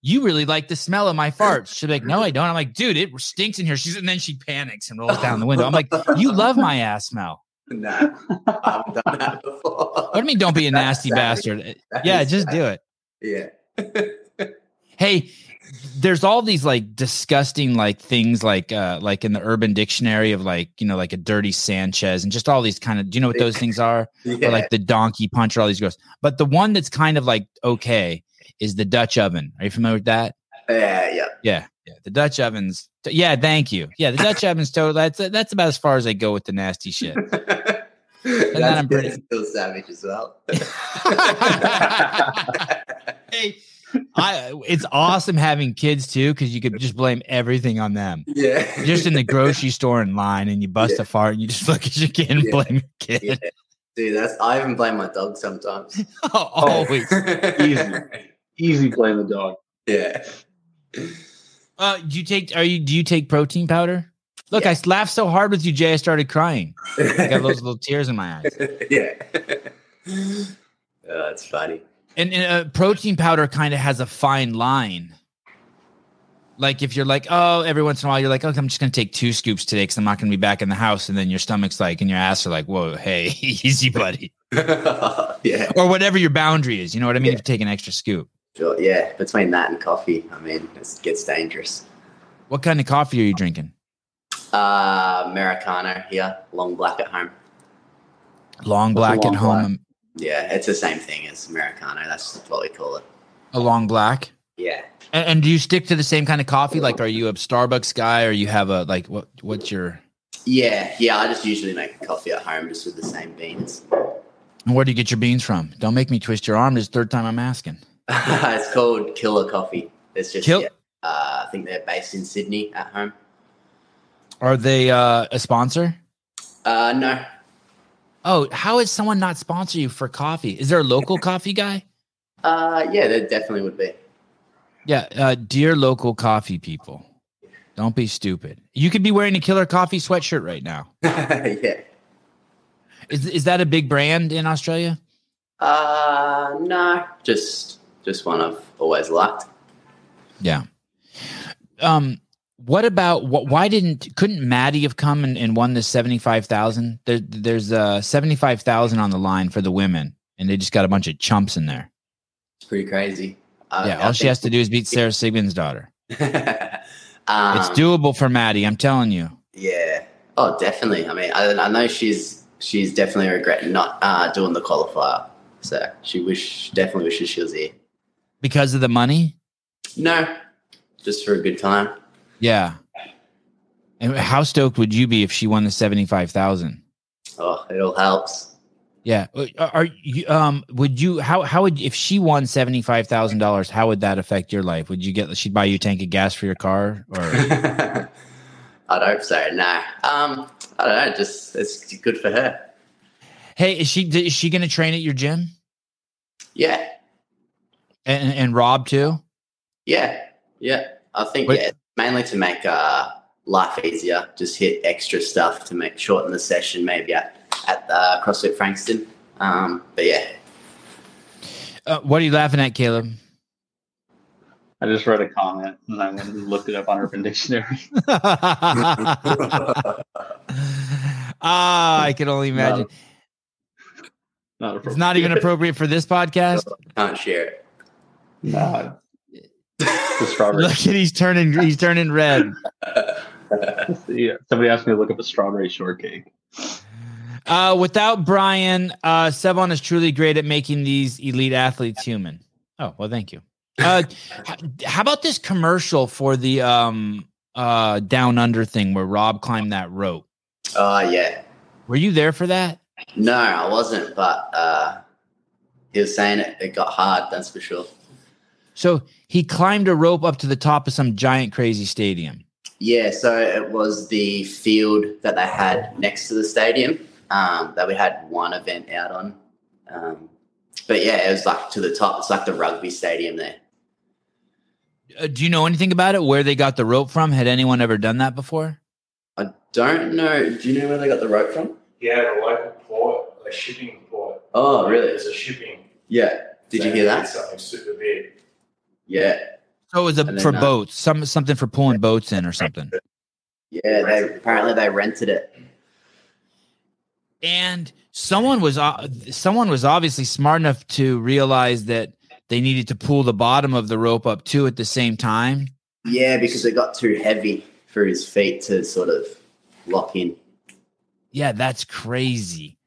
You really like the smell of my farts. She'll be like, No, I don't. I'm like, dude, it stinks in here. She's and then she panics and rolls down the window. I'm like, You love my ass smell. No, I haven't done that before. What do you mean don't be a nasty bastard? That Yeah, just do it. Yeah. hey there's all these like disgusting like things like uh like in the urban dictionary of like you know like a dirty sanchez and just all these kind of do you know what those things are Yeah. or like the donkey puncher all these girls but the one that's kind of like okay is the dutch oven are you familiar with that yeah. Yeah. yeah yeah the dutch ovens yeah thank you yeah the dutch ovens total that's that's about as far as i go with the nasty shit And That's I'm pretty- still savage as well. hey i it's awesome having kids too because you could just blame everything on them yeah. just in the grocery store in line and you bust Yeah. a fart and you just look at your kid and Yeah. blame your kid. Yeah. Dude, that's I even blame my dog sometimes. Always. Easy. Easy playing the dog. yeah. Uh, do you take are you do you take protein powder? Look, I laughed so hard with you, Jay, I started crying. I got those little tears in my eyes. yeah. oh, that's funny. And, and uh, protein powder kind of has a fine line. Like if you're like, oh, every once in a while you're like, okay, I'm just gonna take two scoops today because I'm not gonna be back in the house, and then your stomach's like, and your ass are like, whoa, hey, easy, buddy, yeah. or whatever your boundary is. You know what I mean? Yeah. If you take an extra scoop, Sure. Yeah. Between that and coffee, I mean, it gets dangerous. what kind of coffee are you drinking? Uh, Americano here, long black at home. Long black at long home, Yeah, it's the same thing as Americano. That's what we call it. a long black. Yeah. And, and do you stick to the same kind of coffee? Like, are you a Starbucks guy, or you have a like what? What's your? Yeah. Yeah. I just usually make coffee at home just with the same beans. and Where do you get your beans from? Don't make me twist your arm. This is the third time I'm asking. it's called Killer Coffee. It's just, Kill- yeah, uh, I think they're based in Sydney at home. Are they uh, a sponsor? Uh, no. Oh, how is someone not sponsor you for coffee? Is there a local coffee guy? Uh, yeah, there definitely would be. Yeah, uh, dear local coffee people, don't be stupid. You could be wearing a Killer Coffee sweatshirt right now. yeah. Is is that a big brand in Australia? Uh, no, just just one I've always liked. Yeah. Um. What about what? Why didn't couldn't Maddie have come and, and won the seventy five thousand? There, there's uh seventy five thousand on the line for the women, and they just got a bunch of chumps in there. It's pretty crazy. Uh, yeah, all she has to do is beat Sara Sigmundsdottir. um, It's doable for Maddie. I'm telling you. Yeah. Oh, definitely. I mean, I, I know she's she's definitely regretting not uh, doing the qualifier. So she wish definitely wishes she was here. Because of the money? No, just for a good time. Yeah. And how stoked would you be if she won the 75,000? Oh, it all helps. Yeah. Uh, Are you um would you how how would if she won seventy five thousand dollars, how would that affect your life? Would you get she'd buy you a tank of gas for your car or I'd hope so. No. Um, I don't know. Just it's good for her. hey, is she is she gonna train at your gym? Yeah. And and Rob too? Yeah. Yeah. I think Wait. yeah, mainly to make uh, life easier. Just hit extra stuff to make shorten the session. Maybe at at the CrossFit Frankston. Um, but yeah. Uh, what are you laughing at, Caleb? I just read a comment and I went and looked it up on Urban Dictionary. ah, I can only imagine. Not It's not even appropriate for this podcast. Can't share it. Nah. The strawberry. Look at he's turning he's turning red. yeah. Somebody asked me to look up a strawberry shortcake. Uh, without Brian, uh, Sevan is truly great at making these elite athletes human. Oh well, thank you. Uh, how about this commercial for the um uh down under thing where Rob climbed that rope? Oh yeah. Were you there for that? No, I wasn't. But uh, he was saying it. It got hard. That's for sure. So he climbed a rope up to the top of some giant crazy stadium. Yeah, so it was the field that they had next to the stadium um, that we had one event out on. Um, but yeah, it was like to the top. It's like the rugby stadium there. Uh, do you know anything about it? Where they got the rope from? Had anyone ever done that before? I don't know. Do you know where they got the rope from? Yeah, the local port, a shipping port. Oh, really? It's a shipping. Yeah. Did so you hear that? Something super big. Yeah. So it was a, for uh, boats, some something for pulling boats in or something. Yeah. They apparently they rented it. And someone was uh, someone was obviously smart enough to realize that they needed to pull the bottom of the rope up too at the same time. Yeah, because it got too heavy for his feet to sort of lock in. Yeah, that's crazy.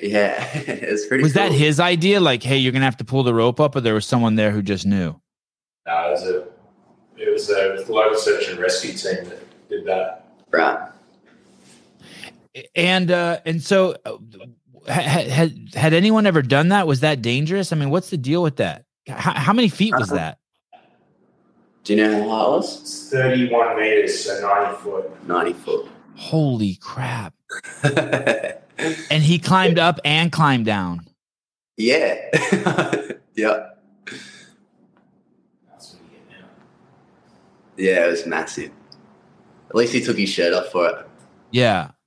Yeah, it's pretty. Was that his idea? Like, hey, you're gonna have to pull the rope up, or there was someone there who just knew? No, it was a, it was a local search and rescue team that did that. Right. And uh, and so, uh, had, had had anyone ever done that? Was that dangerous? I mean, what's the deal with that? How, how many feet was Uh-huh. that? Do you know how high it was? It's 31 meters, so 90 foot. Ninety foot. Holy crap! And he climbed up and climbed down. yeah. yeah. That's what you get now. Yeah, it was massive. At least he took his shirt off for it. Yeah.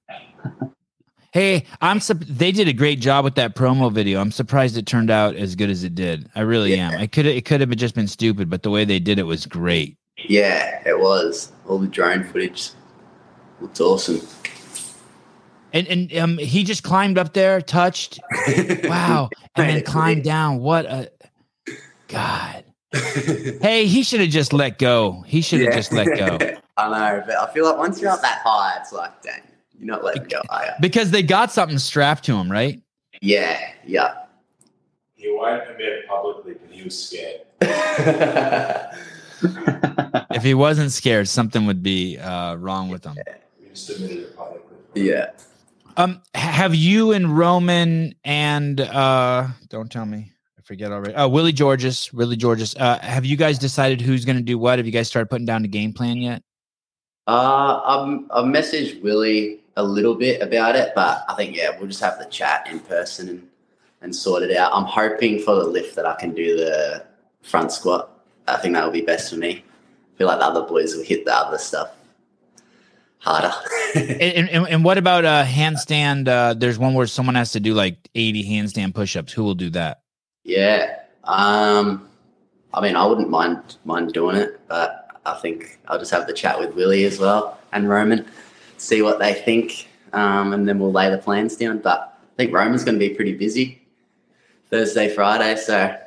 Hey, I'm sup- they did a great job with that promo video. I'm surprised it turned out as good as it did. I really Yeah. am. I could it could have just been stupid, but the way they did it was great. Yeah, it was. All the drone footage looked awesome. And and um he just climbed up there, touched, wow, and then climbed down. What a God. Hey, he should have just let go. He should have just let go. I know, but I feel like once you're up that high, it's like, dang, you're not letting go, are you? Because they got something strapped to him, right? Yeah, yeah. He won't admit publicly, but he was scared. If he wasn't scared, something would be uh, wrong with him. He just admitted it publicly. yeah. Um, have you and Roman and uh, don't tell me, I forget already. Oh, Willy Georges, Willy Georges. Uh, have you guys decided who's going to do what? Have you guys started putting down the game plan yet? Uh, I'm, I've messaged Willy a little bit about it, but I think, yeah, we'll just have the chat in person and, and sort it out. I'm hoping for the lift that I can do the front squat. I think that will be best for me. I feel like the other boys will hit the other stuff harder. And, and, and what about uh, handstand? Uh, there's one where someone has to do like 80 handstand push-ups. Who will do that? Yeah. Um, I mean, I wouldn't mind mind doing it, but I think I'll just have the chat with Willy as well and Roman, see what they think, um, and then we'll lay the plans down. But I think Roman's going to be pretty busy Thursday, Friday, so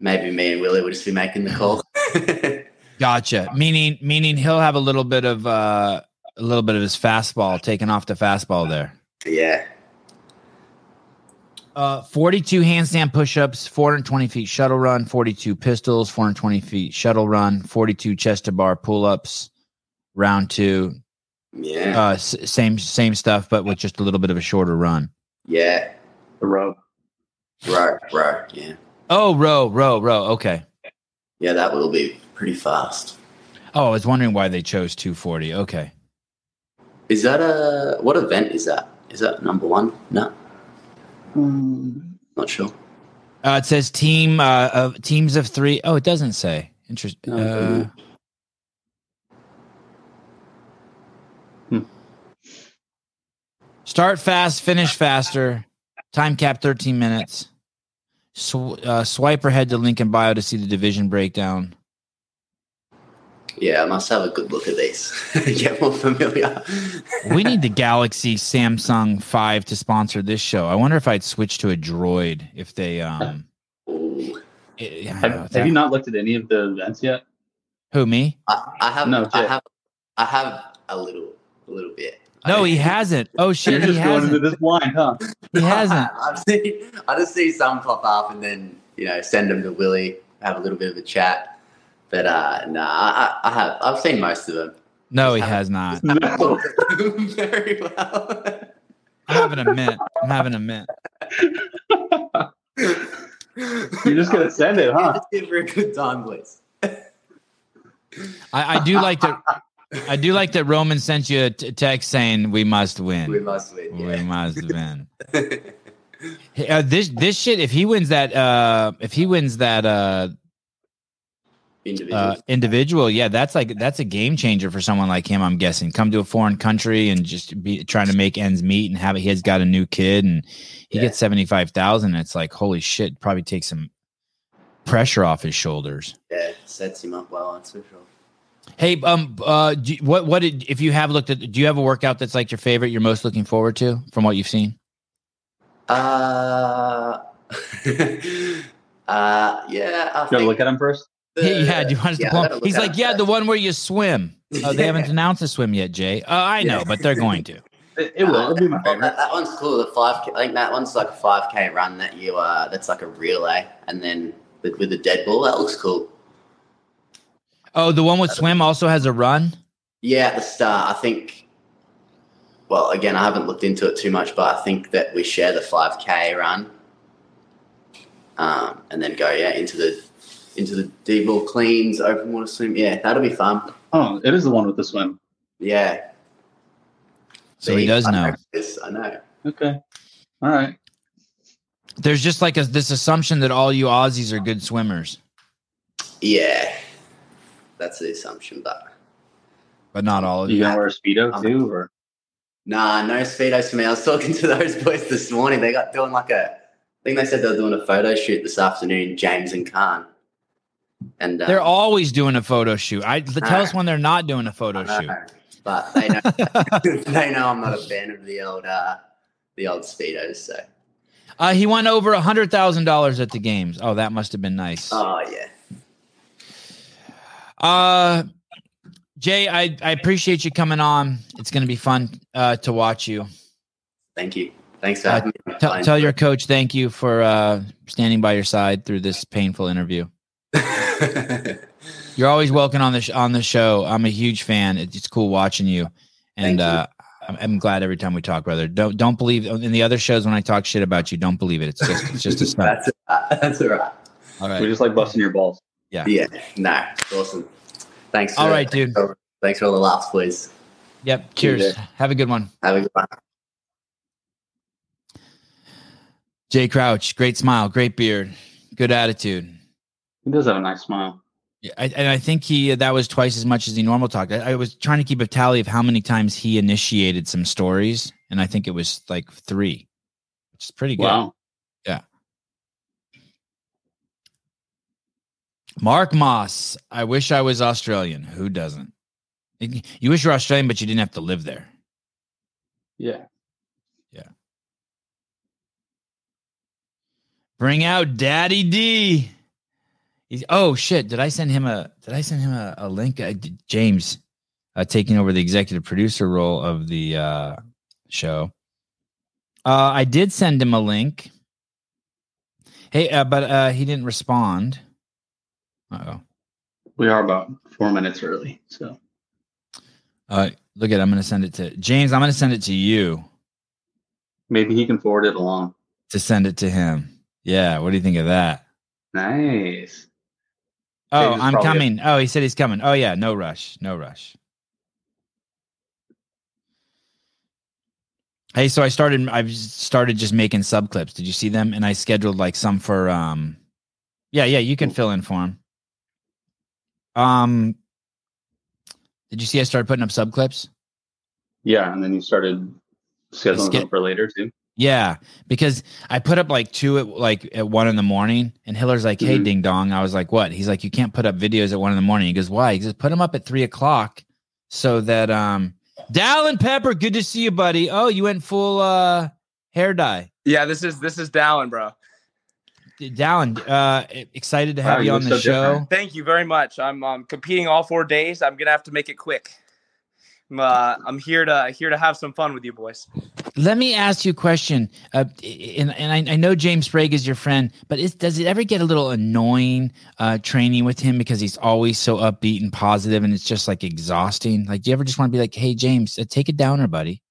maybe me and Willy will just be making the call. Gotcha. Meaning, meaning he'll have a little bit of uh, a little bit of his fastball taken off the fastball there. yeah, Uh, 42 handstand push-ups, 420 feet shuttle run, 42 pistols, 420 feet shuttle run, 42 chest to bar pull-ups, round two. yeah, Uh, s- same same stuff, but with just a little bit of a shorter run. yeah. The row. Row, row, yeah. Oh, row, row, row. Okay. Yeah, that will be pretty fast. Oh, I was wondering why they chose 240. Okay. Is that a what event is that? Is that number one? No, not sure. Uh, it says team uh, of teams of three. Oh, it doesn't say. Interesting. Uh, doesn't. start fast, finish faster. Time cap 13 minutes. Sw- uh, swipe or head to link in bio to see the division breakdown. Yeah, I must have a good look at these. Get more familiar. We need the Galaxy Samsung 5 to sponsor this show. I wonder if I'd switch to a Droid if they um it- Have, know, have that- you not looked at any of the events yet? who me? I, I have. No, I have. I have a little, a little bit. No, he hasn't. Oh You're shit, he just going into hasn't. this blind, huh? He hasn't. I've seen. I just see some pop up and then you know send them to Willy, have a little bit of a chat. But uh, nah, I, I I have. I've seen most of them. No, he has not. No. Very well. I'm having a mint. I'm having a mint. You're just gonna send it, huh? Just give her a good time, please. I, I do like that. I do like that Roman sent you a t- text saying we must win. We must win. We must win. Hey, uh, this this shit. If he wins that, uh, if he wins that uh, Individuals. uh, individual, yeah, that's like that's a game changer for someone like him. I'm guessing come to a foreign country and just be trying to make ends meet and have it. he has got a new kid and he Yeah. gets seventy five thousand. It's like holy shit, probably takes some pressure off his shoulders. yeah, sets him up well. That's for sure. Hey, um, uh, do, what what did if you have looked at? Do you have a workout that's like your favorite? You're most looking forward to from what you've seen? Uh, uh, yeah. I Gotta think look at him first. The- yeah, yeah. Do you want us yeah, to I pull? him? He's like, it yeah, the one where you swim. Oh, they haven't announced the swim yet, Jay. Uh, I know, but they're going to. It, it will. It'll be my Well, favorite. that, that one's cool. The five. K, I think that one's like a five k run that you. Uh, that's like a relay, and then with, with the dead ball, that looks cool. Oh, the one with swim also has a run. Yeah, at the start, I think. Well, again, I haven't looked into it too much, but I think that we share the five k run, um, and then go yeah into the into the deep ball cleans, open water swim. Yeah, that'll be fun. Oh, it is the one with the swim. Yeah. So he does I know. this, I know. Okay. All right. There's just like a, this assumption that all you Aussies are good swimmers, Yeah, that's the assumption, but but not all of You you. gonna wear a speedo um, too, or nah, no speedos for me. I was talking to those boys this morning. They got doing like a. I think they said they were doing a photo shoot this afternoon. James and Khan, and um, They're always doing a photo shoot. I tell us Ah. when they're not doing a photo I shoot. know, but they know they know I'm not a fan of the old uh, the old speedos. So Uh, he won over a hundred thousand dollars at the games. Oh, that must have been nice. oh yeah, Uh, Jay, I, I appreciate you coming on. It's going to be fun uh, to watch you. thank you. Thanks for Uh, having me. Tell, tell your coach thank you for uh, standing by your side through this painful interview. You're always welcome on the sh- on the show. I'm a huge fan. It's, it's cool watching you, and you. uh, I'm, I'm glad every time we talk, brother. Don't don't believe in the other shows when I talk shit about you. Don't believe it. It's just it's just a stunt. that's all right. that's all right. All we right, just like busting your balls. Yeah, yeah, no, awesome. Thanks. For, all right, dude. Thanks for all the laughs, please. Yep. Cheers. Have a good one. Have a good one. Jay Crouch, great smile, great beard, good attitude. He does have a nice smile. Yeah, I, and I think he that was twice as much as he normal talked. I, I was trying to keep a tally of how many times he initiated some stories, and I think it was like three, which is pretty good. Wow. Yeah. Mark Moss, I wish I was Australian. Who doesn't? You wish you're Australian, but you didn't have to live there. Yeah. Yeah. Bring out Daddy D. He's, oh shit! Did I send him a? Did I send him a, a link? Uh, James, uh, taking over the executive producer role of the uh, show. Uh, I did send him a link. Hey, uh, but uh, he didn't respond. Uh oh. We are about four minutes early. So Uh, look at. I'm going to send it to James. I'm going to send it to you. maybe he can forward it along. to send it to him. Yeah. What do you think of that? Nice. Oh, I'm coming. Oh, he said he's coming. Oh yeah, no rush. No rush. Hey, so I started I've started just making sub clips. Did you see them? And I scheduled like some for um Yeah, yeah, you can fill in for him. Um Did you see I started putting up sub clips? Yeah, and then you started scheduling Ske- them for later too. Yeah, because I put up like two at like at one in the morning, and Hiller's like, "Hey, Mhm. ding dong." I was like, "What?" He's like, "You can't put up videos at one in the morning." He goes, "Why?" He goes, "Put them up at three o'clock, so that um." Dallin Pepper, good to see you, buddy. Oh, you went full uh hair dye. Yeah, this is this is Dallin, bro. Dallin, uh, excited to have Wow, you you on the so show. different. Thank you very much. I'm um, competing all four days. I'm gonna have to make it quick. I'm, uh, I'm here to here to have some fun with you boys. Let me ask you a question. Uh, and and I, I know James Sprague is your friend, but is, does it ever get a little annoying uh, training with him because he's always so upbeat and positive, and it's just like exhausting? Like, do you ever just want to be like, "Hey, James, uh, take it downer, buddy"?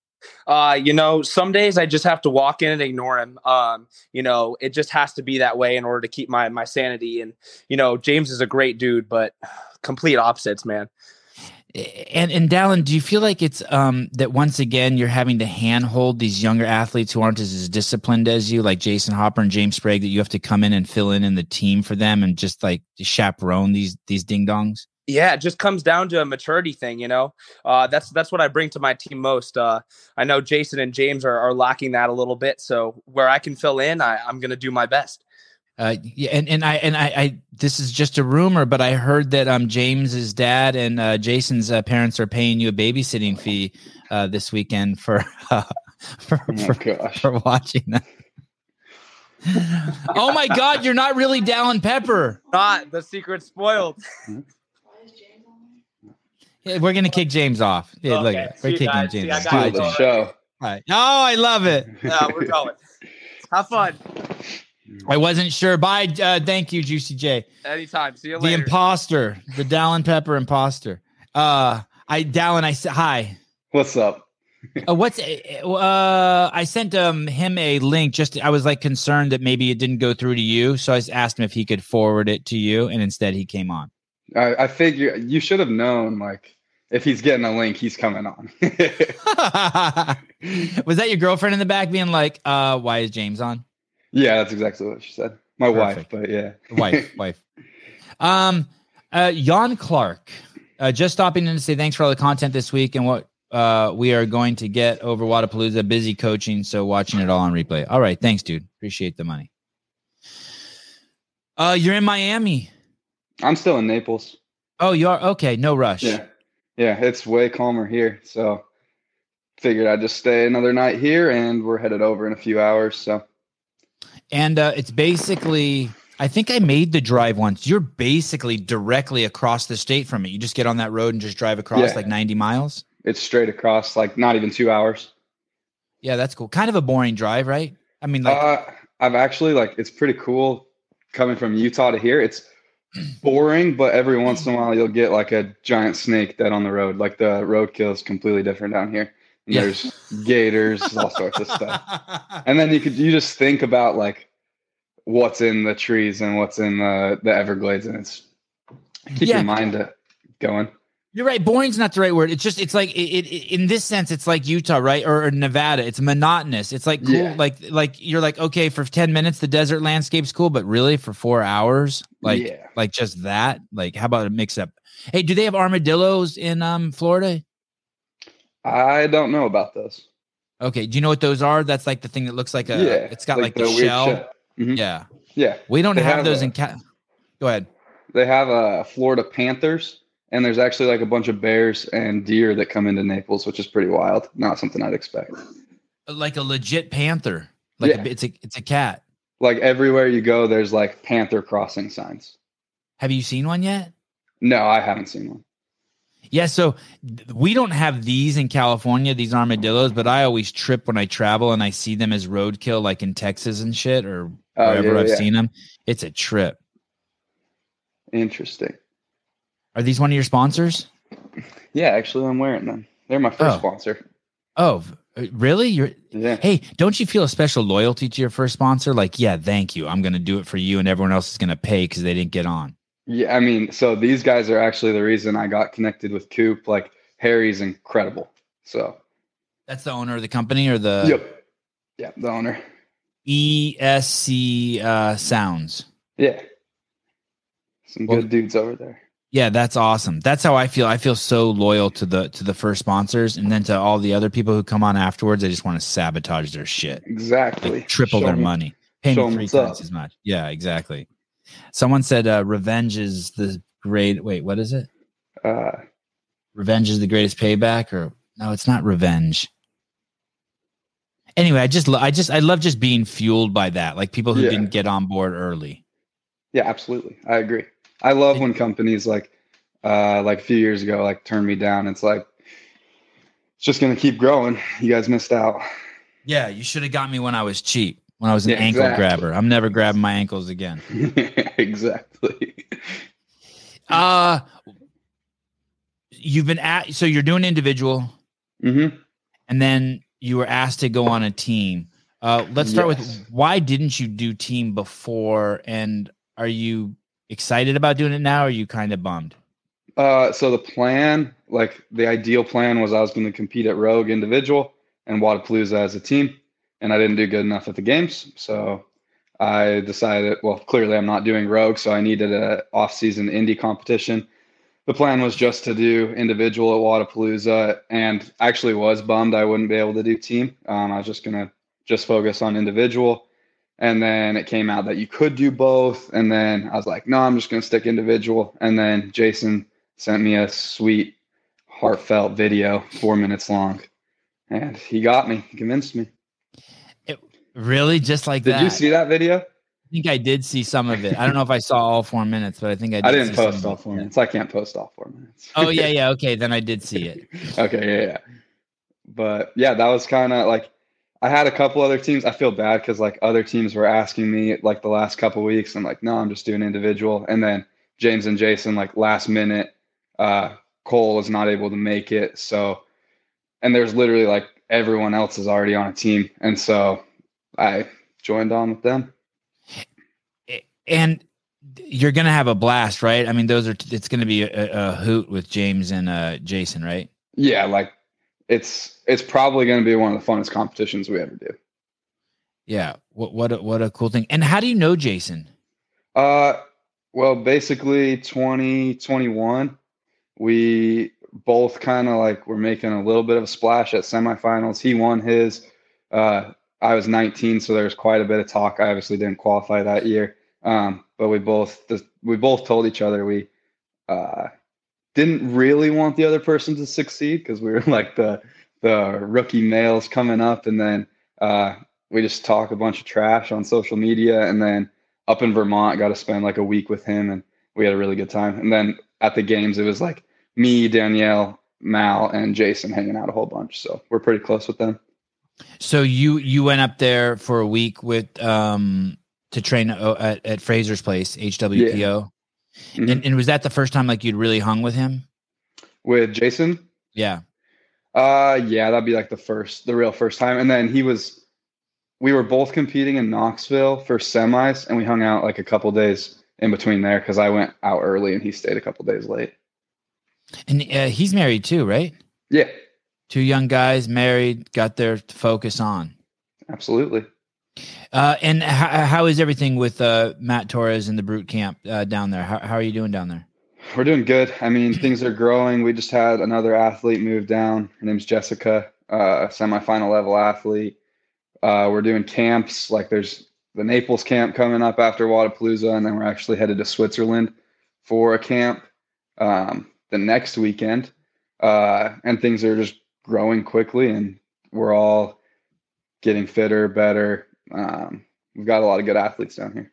Uh, you know, some days I just have to walk in and ignore him. Um, you know, it just has to be that way in order to keep my my sanity. And you know, James is a great dude, but complete opposites, man. And and Dallin, do you feel like it's um that once again you're having to handhold these younger athletes who aren't as, as disciplined as you, like Jason Hopper and James Sprague, that you have to come in and fill in in the team for them and just like chaperone these these ding dongs? Yeah, it just comes down to a maturity thing, you know. Uh, that's that's what I bring to my team most. Uh, I know Jason and James are, are lacking that a little bit, so where I can fill in, I, I'm going to do my best. Uh, yeah, and and I and I, I this is just a rumor, but I heard that um James's dad and uh, Jason's uh, parents are paying you a babysitting fee uh, this weekend for uh, for, Oh for gosh. for watching that. oh my God, you're not really Dallin Pepper. Not the secret spoiled. Yeah, we're gonna kick James off. Yeah, look, we're see kicking guys. James. See, off. got Bye. Steal the James. show. Bye. Oh, I love it. Yeah, we're going. Have fun. I wasn't sure. Bye. Uh, thank you, Juicy J. Anytime. See you later. The imposter, the Dallin Pepper imposter. Uh, I Dallin. I said hi. What's up? Uh, what's uh? I sent um him a link. Just I was like concerned that maybe it didn't go through to you, so I just asked him if he could forward it to you, and instead he came on. I, I figure you should have known, like, if he's getting a link, he's coming on. was that your girlfriend in the back being like, uh, why is James on? Yeah, that's exactly what she said. My Perfect. wife, but yeah. wife, wife. Um, uh, Jan Clark, uh, just stopping in to say thanks for all the content this week and what uh we are going to get over Wodapalooza. Busy coaching, so watching it all on replay. All right, thanks, dude. Appreciate the money. Uh, you're in Miami. I'm still in Naples. Oh, you are okay. No rush. Yeah. Yeah, it's way calmer here. So figured I'd just stay another night here and we're headed over in a few hours. So And uh, it's basically, I think I made the drive once. You're basically directly across the state from it. You just get on that road and just drive across Yeah. like 90 miles. it's straight across, like not even two hours. Yeah, that's cool. Kind of a boring drive, right? I mean, like, uh, I've actually like it's pretty cool coming from Utah to here. It's boring, but every once in a while you'll get like a giant snake dead on the road. Like the roadkill is completely different down here. Yeah. There's gators, all sorts of stuff. And then you could you just think about like what's in the trees and what's in the the Everglades, and it's keep Yeah. your mind uh, going. You're right. Boring's not the right word. It's just it's like it, it in this sense, it's like Utah, right, or, or Nevada. It's monotonous. It's like cool, Yeah. like like you're like okay for ten minutes the desert landscape's cool, but really for four hours, like yeah, like just that. Like how about a mix up? Hey, do they have armadillos in um Florida? I don't know about those. Okay, do you know what those are? That's like the thing that looks like a. yeah, it's got like, the, weird shell. shell. Mhm. Yeah, Yeah, we don't have, have those a- in cat. Go ahead. they have uh, Florida Panthers, and there's actually like a bunch of bears and deer that come into Naples, which is pretty wild. Not something I'd expect. Like a legit panther. Like Yeah. a, it's a it's a cat. Like everywhere you go, there's like panther crossing signs. Have you seen one yet? No, I haven't seen one. Yeah, so we don't have these in California, these armadillos, but I always trip when I travel and I see them as roadkill, like in Texas and shit, or Oh, wherever yeah, I've yeah. seen them. It's a trip. Interesting. Are these one of your sponsors? Yeah, actually, I'm wearing them. They're my first Oh. sponsor. Oh, Uh, Really? You're Yeah. hey, don't you feel a special loyalty to your first sponsor? Like, yeah, thank you. I'm gonna do it for you, and everyone else is gonna pay because they didn't get on. Yeah, I mean, so these guys are actually the reason I got connected with Coop. Like Harry's incredible. So That's the owner of the company or the yep, yeah, the owner. ESC uh, Sounds. Yeah, some Well- good dudes over there. Yeah, that's awesome. That's how I feel. I feel so loyal to the to the first sponsors, and then to all the other people who come on afterwards. I just want to sabotage their shit, Exactly. like triple Show their me- money, pay show me three times up. as much. Yeah, exactly. Someone said, uh, "Revenge is the great." Wait, what is it? Uh, Revenge is the greatest payback, or no, it's not revenge. Anyway, I just, lo- I just, I love just being fueled by that, like people who Yeah. didn't get on board early. yeah, absolutely. I agree. I love when companies like, uh, like a few years ago, like turned me down. It's like it's just gonna keep growing. You guys missed out. Yeah, you should have got me when I was cheap, when I was an Yeah, ankle exactly. grabber. I'm never grabbing my ankles again. exactly. Uh you've been at so you're doing individual hmm and then you were asked to go on a team. Uh let's start Yes. with why didn't you do team before and are you excited about doing it now or are you kind of bummed? Uh, so the plan, like the ideal plan, was I was going to compete at Rogue individual and Wodapalooza as a team, and I didn't do good enough at the games. So I decided, well, clearly I'm not doing Rogue, so I needed a off-season indie competition. The plan was just to do individual at Wodapalooza, and actually was bummed I wouldn't be able to do team. Um, I was just gonna just focus on individual. And then it came out that you could do both. And then I was like, no, I'm just to stick individual. And then Jason sent me a sweet, heartfelt video, four minutes long. And he got me, he convinced me. Really? Just like Did that? Did you see that video? I think I did see some of it. I don't know if I saw all four minutes, but I think I did I didn't post all four minutes. I can't post all four minutes. Oh yeah, yeah. Okay, then I did see it. okay, yeah, yeah. But yeah, that was kind of like I had a couple other teams. I feel bad because like other teams were asking me like the last couple weeks. I'm like, no, I'm just doing individual. And then James and Jason like last minute, uh, Cole is not able to make it. So, and there's literally like everyone else is already on a team, and so I joined on with them. and you're gonna have a blast, right? I mean, those are it's gonna be a, a hoot with James and uh, Jason, right? Yeah, like it's it's probably going to be one of the funnest competitions we ever do. Yeah. What what a, what a cool thing. And how do you know Jason? Uh, well, basically 2021, we both kind of like were making a little bit of a splash at semifinals. He won his. Uh, I was 19, so there was quite a bit of talk. I obviously didn't qualify that year, um, but we both we both told each other we uh, didn't really want the other person to succeed because we were like the the rookie males coming up, and then uh, we just talk a bunch of trash on social media, and then up in Vermont, got to spend like a week with him, and we had a really good time. And then at the games, it was like me, Danielle, Mal, and Jason hanging out a whole bunch. So we're pretty close with them. So you you went up there for a week with um to train uh, at, at Fraser's place, HWPO. Mhm. And, and was that the first time like you'd really hung with him? With Jason, Yeah. uh, yeah, that'd be like the first, the real first time. And then he was, we were both competing in Knoxville for semis, and we hung out like a couple days in between there because I went out early and he stayed a couple days late. And uh, he's married too, right? Yeah, Two young guys married, got their focus on. absolutely. Uh, and how, how is everything with uh, Matt Torres and the Brute Camp uh, down there? How, how are you doing down there? We're doing good. I mean, things are growing. We just had another athlete move down. Her name's Jessica, uh, semifinal level athlete. Uh, we're doing camps. Like there's the Naples camp coming up after Wodapalooza, and then we're actually headed to Switzerland for a camp um, the next weekend. Uh, and things are just growing quickly, and we're all getting fitter, better. Um, we've got a lot of good athletes down here.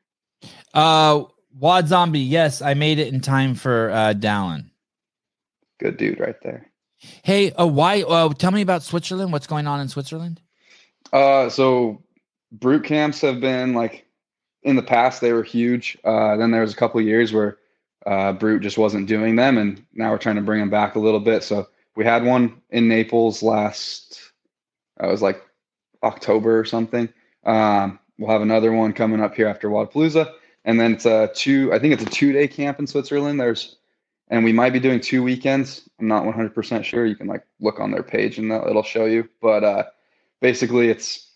Uh, Wad Zombie, yes, I made it in time for uh, Dallin. Good dude right there. Hey, uh, why? Uh, tell me about Switzerland. What's going on in Switzerland? Uh, so brute camps have been like in the past they were huge. Uh, then there was a couple of years where uh, brute just wasn't doing them, and now we're trying to bring them back a little bit. So we had one in Naples last I was like October or something. Um, we'll have another one coming up here after Wodapalooza, and then it's a two. I think it's a two day camp in Switzerland. There's, and we might be doing two weekends. I'm not 100 percent sure. You can like look on their page and that it'll show you. But uh, basically, it's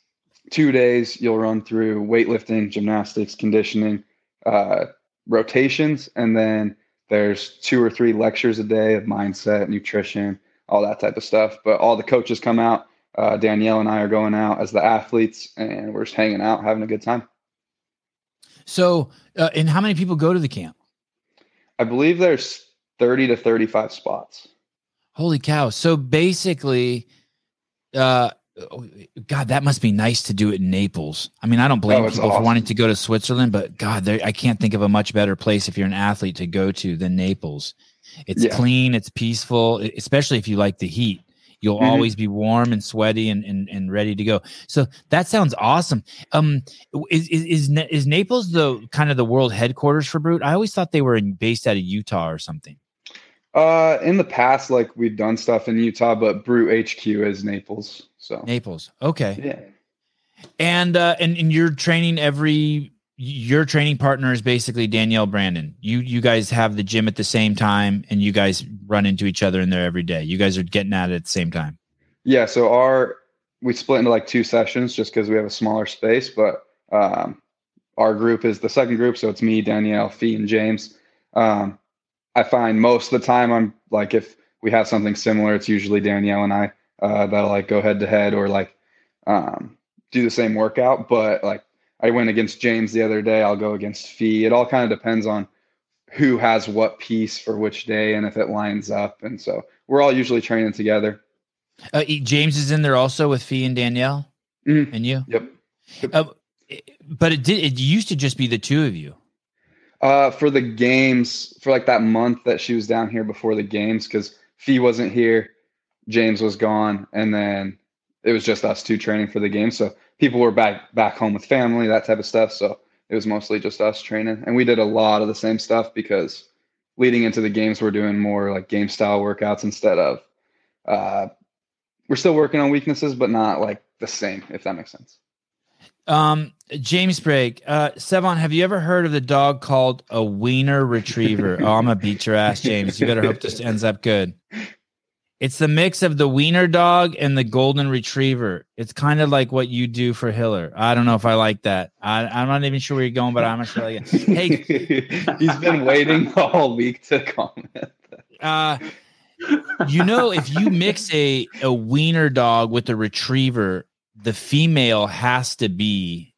two days. You'll run through weightlifting, gymnastics, conditioning, uh, rotations, and then there's two or three lectures a day of mindset, nutrition, all that type of stuff. But all the coaches come out. Uh, Danielle and I are going out as the athletes, and we're just hanging out, having a good time. So, uh, and how many people go to the camp? I believe there's 30 to 35 spots. Holy cow! So basically, uh, God, that must be nice to do it in Naples. I mean, I don't blame Oh, people for wanting to go to Switzerland, but God, I can't think of a much better place if you're an athlete to go to than Naples. It's Yeah. clean, it's peaceful, especially if you like the heat. You'll Mhm. always be warm and sweaty and, and and ready to go. So that sounds awesome. Um, is is is, is Naples the kind of the world headquarters for Brute? I always thought they were in, based out of Utah or something. Uh, in the past, like we've done stuff in Utah, but Brute HQ is Naples. So Naples, okay. yeah, And uh and, and you're training every your training partner is basically Danielle Brandon. You you guys have the gym at the same time and you guys run into each other in there every day. You guys are getting at it at the same time. yeah. So our we split into like two sessions just because we have a smaller space, but um, our group is the second group, so it's me, Danielle, Fee, and James. Um, I find most of the time I'm like if we have something similar, it's usually Danielle and I uh, that'll like go head to head or like um, do the same workout. But like I went against James the other day, I'll go against Fee. It all kind of depends on who has what piece for which day and if it lines up. And so we're all usually training together. Uh, James is in there also with Fee and Danielle Mhm. and you. Yep. Uh, but it did. It used to just be the two of you. Uh, for the games, for like that month that she was down here before the games, because Fee wasn't here, James was gone, and then it was just us two training for the game. So people were back back home with family, that type of stuff. So it was mostly just us training, and we did a lot of the same stuff because leading into the games, we're doing more like game style workouts instead of. Uh, we're still working on weaknesses, but not like the same, if that makes sense. Um, James Brake, uh, Sevan, have you ever heard of the dog called a wiener retriever? oh, I'm gonna beat your ass, James. You better hope this ends up good. It's the mix of the wiener dog and the golden retriever. It's kind of like what you do for Hiller. I don't know if I like that. I, I'm not even sure where you're going, but I'm not sure like. Hey, he's been waiting all week to comment. uh, you know, if you mix a a wiener dog with a retriever, the female has to be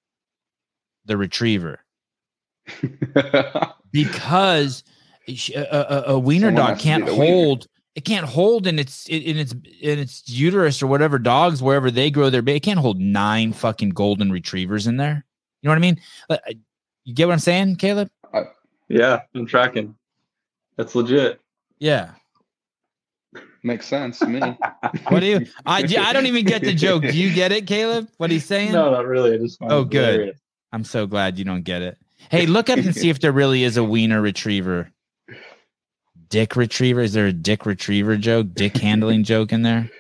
the retriever. because a, a, a wiener Someone dog can't be wiener. hold it can't hold in its in its in its uterus or whatever dogs wherever they grow their baby it can't hold nine fucking golden retrievers in there you know what i mean uh, you get what i'm saying caleb Yeah, I'm tracking. That's legit. yeah Makes sense to me. what do you i i don't even get the joke do you get it caleb what he's saying No, not really. I just find Oh, good. hilarious. i'm so glad you don't get it hey look up and see if there really is a wiener retriever dick retriever is there a dick retriever joke dick handling joke in there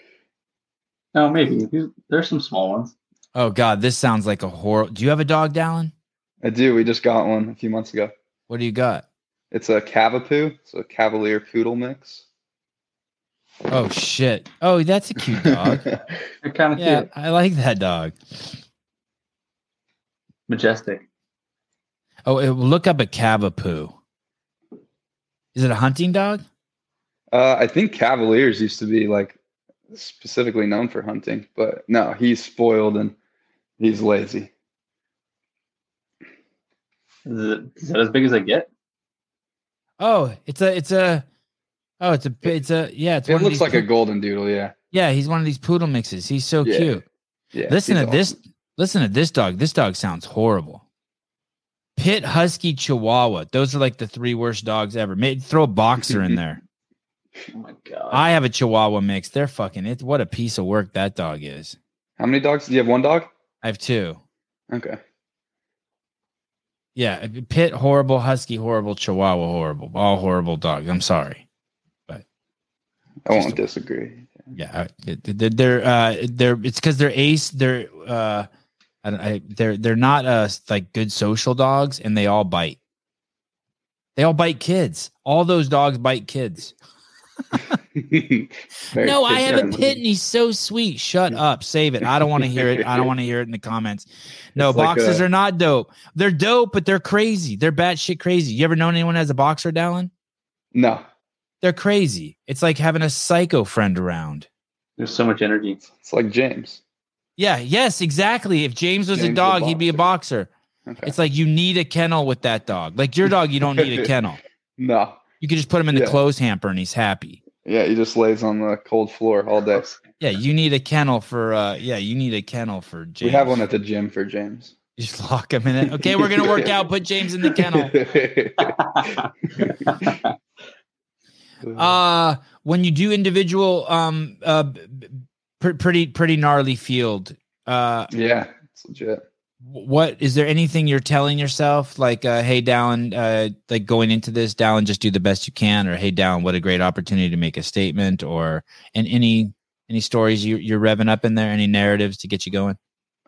No, maybe there's some small ones. Oh God, this sounds like a horror. Do you have a dog, Dallin? I do. We just got one a few months ago. What do you got? It's a Cavapoo. It's a Cavalier Poodle mix. Oh shit. Oh, that's a cute dog. They're kind of yeah, cute. I like that dog. Majestic. Oh, it, look up a Cavapoo. Is it a hunting dog? Uh, I think Cavaliers used to be like specifically known for hunting, but no, he's spoiled and he's lazy. Is, it, is that as big as I get? Oh, it's a, it's a, oh, it's a, it's a, yeah, it's It looks like a golden doodle. Yeah. yeah, he's one of these poodle mixes. He's so Yeah. cute. Yeah. Listen to this. Listen to this dog. This dog sounds horrible. Pit Husky Chihuahua. Those are like the three worst dogs ever. May throw a boxer in there. Oh my god. I have a Chihuahua mix. They're fucking it. What a piece of work that dog is. How many dogs? Do you have one dog? I have two. Okay. Yeah, Pit horrible, Husky horrible, Chihuahua horrible, all horrible dogs. I'm sorry. I won't disagree. Yeah, uh, they're they're uh, they're it's because they're ace. They're uh, I don't, I, they're they're not uh like good social dogs, and they all bite. They all bite kids. All those dogs bite kids. No, I have a pit and he's so sweet. Shut up. Save it. I don't want to hear it. I don't want to hear it in the comments. No, It's like a- are not dope. They're dope, but they're crazy. They're batshit crazy. You ever known anyone as a boxer, Dallin? No, They're crazy. It's like having a psycho friend around. There's so much energy. it's like James. Yeah, yes, exactly. If James was a James the dog, he'd be a boxer. Okay. It's like you need a kennel with that dog. Like your dog, you don't need a kennel. no, You can just put him in the Yeah. clothes hamper and he's happy. yeah, he just lays on the cold floor all day. Yeah, you need a kennel for uh yeah, you need a kennel for James. We have one at the gym for James. You just lock him in it. Okay, we're gonna work out. Put James in the kennel. Uh when you do individual, um, uh, pr- pretty pretty gnarly field. Uh, yeah, it's legit. what is there anything you're telling yourself like, uh, hey, Dallin, uh, like going into this, Dallin, just do the best you can, or hey, Dallin, what a great opportunity to make a statement, or and any any stories you, you're revving up in there, any narratives to get you going.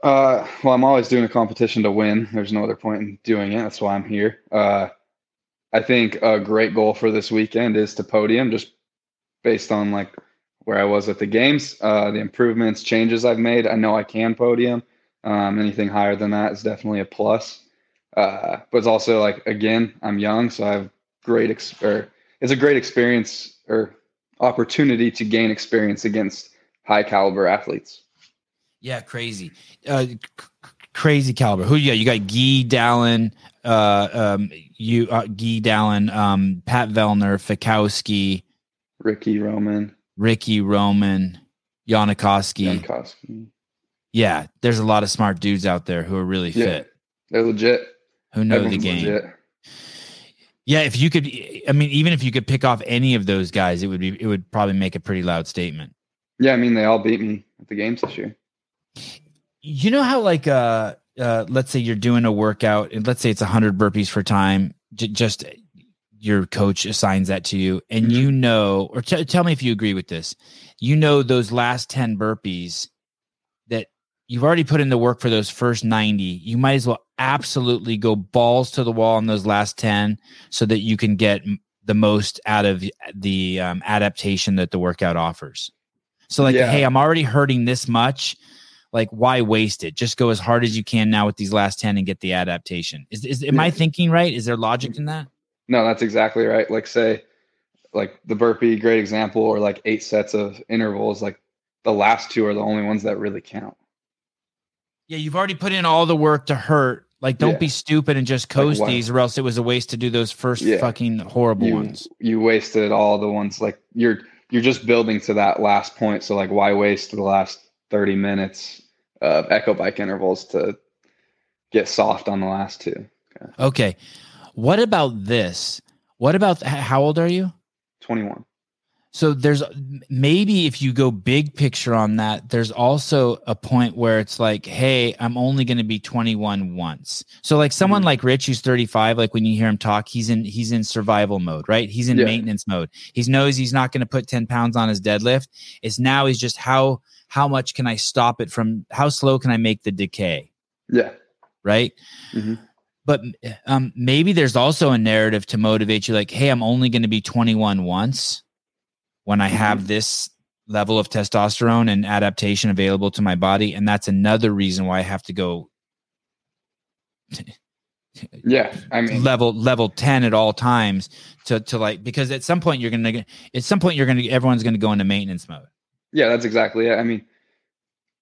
Uh, well, I'm always doing a competition to win. There's no other point in doing it. That's why I'm here. Uh, I think a great goal for this weekend is to podium, just based on like where I was at the games, uh, the improvements, changes I've made. I know I can podium. Um, anything higher than that is definitely a plus. Uh, but it's also like again, I'm young, so I have great ex- or it's a great experience or opportunity to gain experience against high caliber athletes. Yeah, crazy, uh, c- crazy caliber. Who you got? You got Guy Dallin, uh, um, you uh, Guy Dallin, um, Pat Vellner, Fikowski, Ricky Roman, Ricky Roman, Yanikowski. Jankowski. Yeah, there's a lot of smart dudes out there who are really Yeah. fit, They're legit. who know Everyone's the game. legit. Yeah, if you could, I mean, even if you could pick off any of those guys, it would be, it would probably make a pretty loud statement. Yeah, I mean they all beat me at the games this year. You know how, like, uh, uh, let's say you're doing a workout, and let's say it's 100 burpees for time, j- just your coach assigns that to you, and Mhm. you know, or t- tell me if you agree with this. You know, those last 10 burpees that you've already put in the work for those first 90, you might as well absolutely go balls to the wall on those last 10 so that you can get the most out of the um, adaptation that the workout offers. So, like, Yeah. hey, I'm already hurting this much. Like, why waste it? Just go as hard as you can now with these last 10 and get the adaptation. Is, is am I thinking right? Is there logic in that? No, that's exactly right. Like say, like the burpee, great example, or like eight sets of intervals. Like the last two are the only ones that really count. Yeah, you've already put in all the work to hurt. Like, don't Yeah. be stupid and just coast why- these, or else it was a waste to do those first Yeah. fucking horrible You ones. you wasted all the ones like you're you're just building to that last point. So like why waste the last thirty minutes of echo bike intervals to get soft on the last two? Okay. What about this? What about how old are you? Twenty one. So there's maybe if you go big picture on that, there's also a point where it's like, hey, I'm only going to be 21 once. So like someone Mhm. like Rich, who's 35, like when you hear him talk, he's in he's in survival mode, right? He's in Yeah. maintenance mode. He knows he's not going to put 10 pounds on his deadlift. It's now he's just how how much can I stop it from how slow can I make the decay? Yeah. right? Mhm. But um, maybe there's also a narrative to motivate you, like, "Hey, I'm only going to be 21 once when I have this level of testosterone and adaptation available to my body, and that's another reason why I have to go Yeah. I mean level level 10 at all times to to like because at some point you're gonna at some point you're gonna everyone's gonna go into maintenance mode. Yeah, that's exactly it. I mean,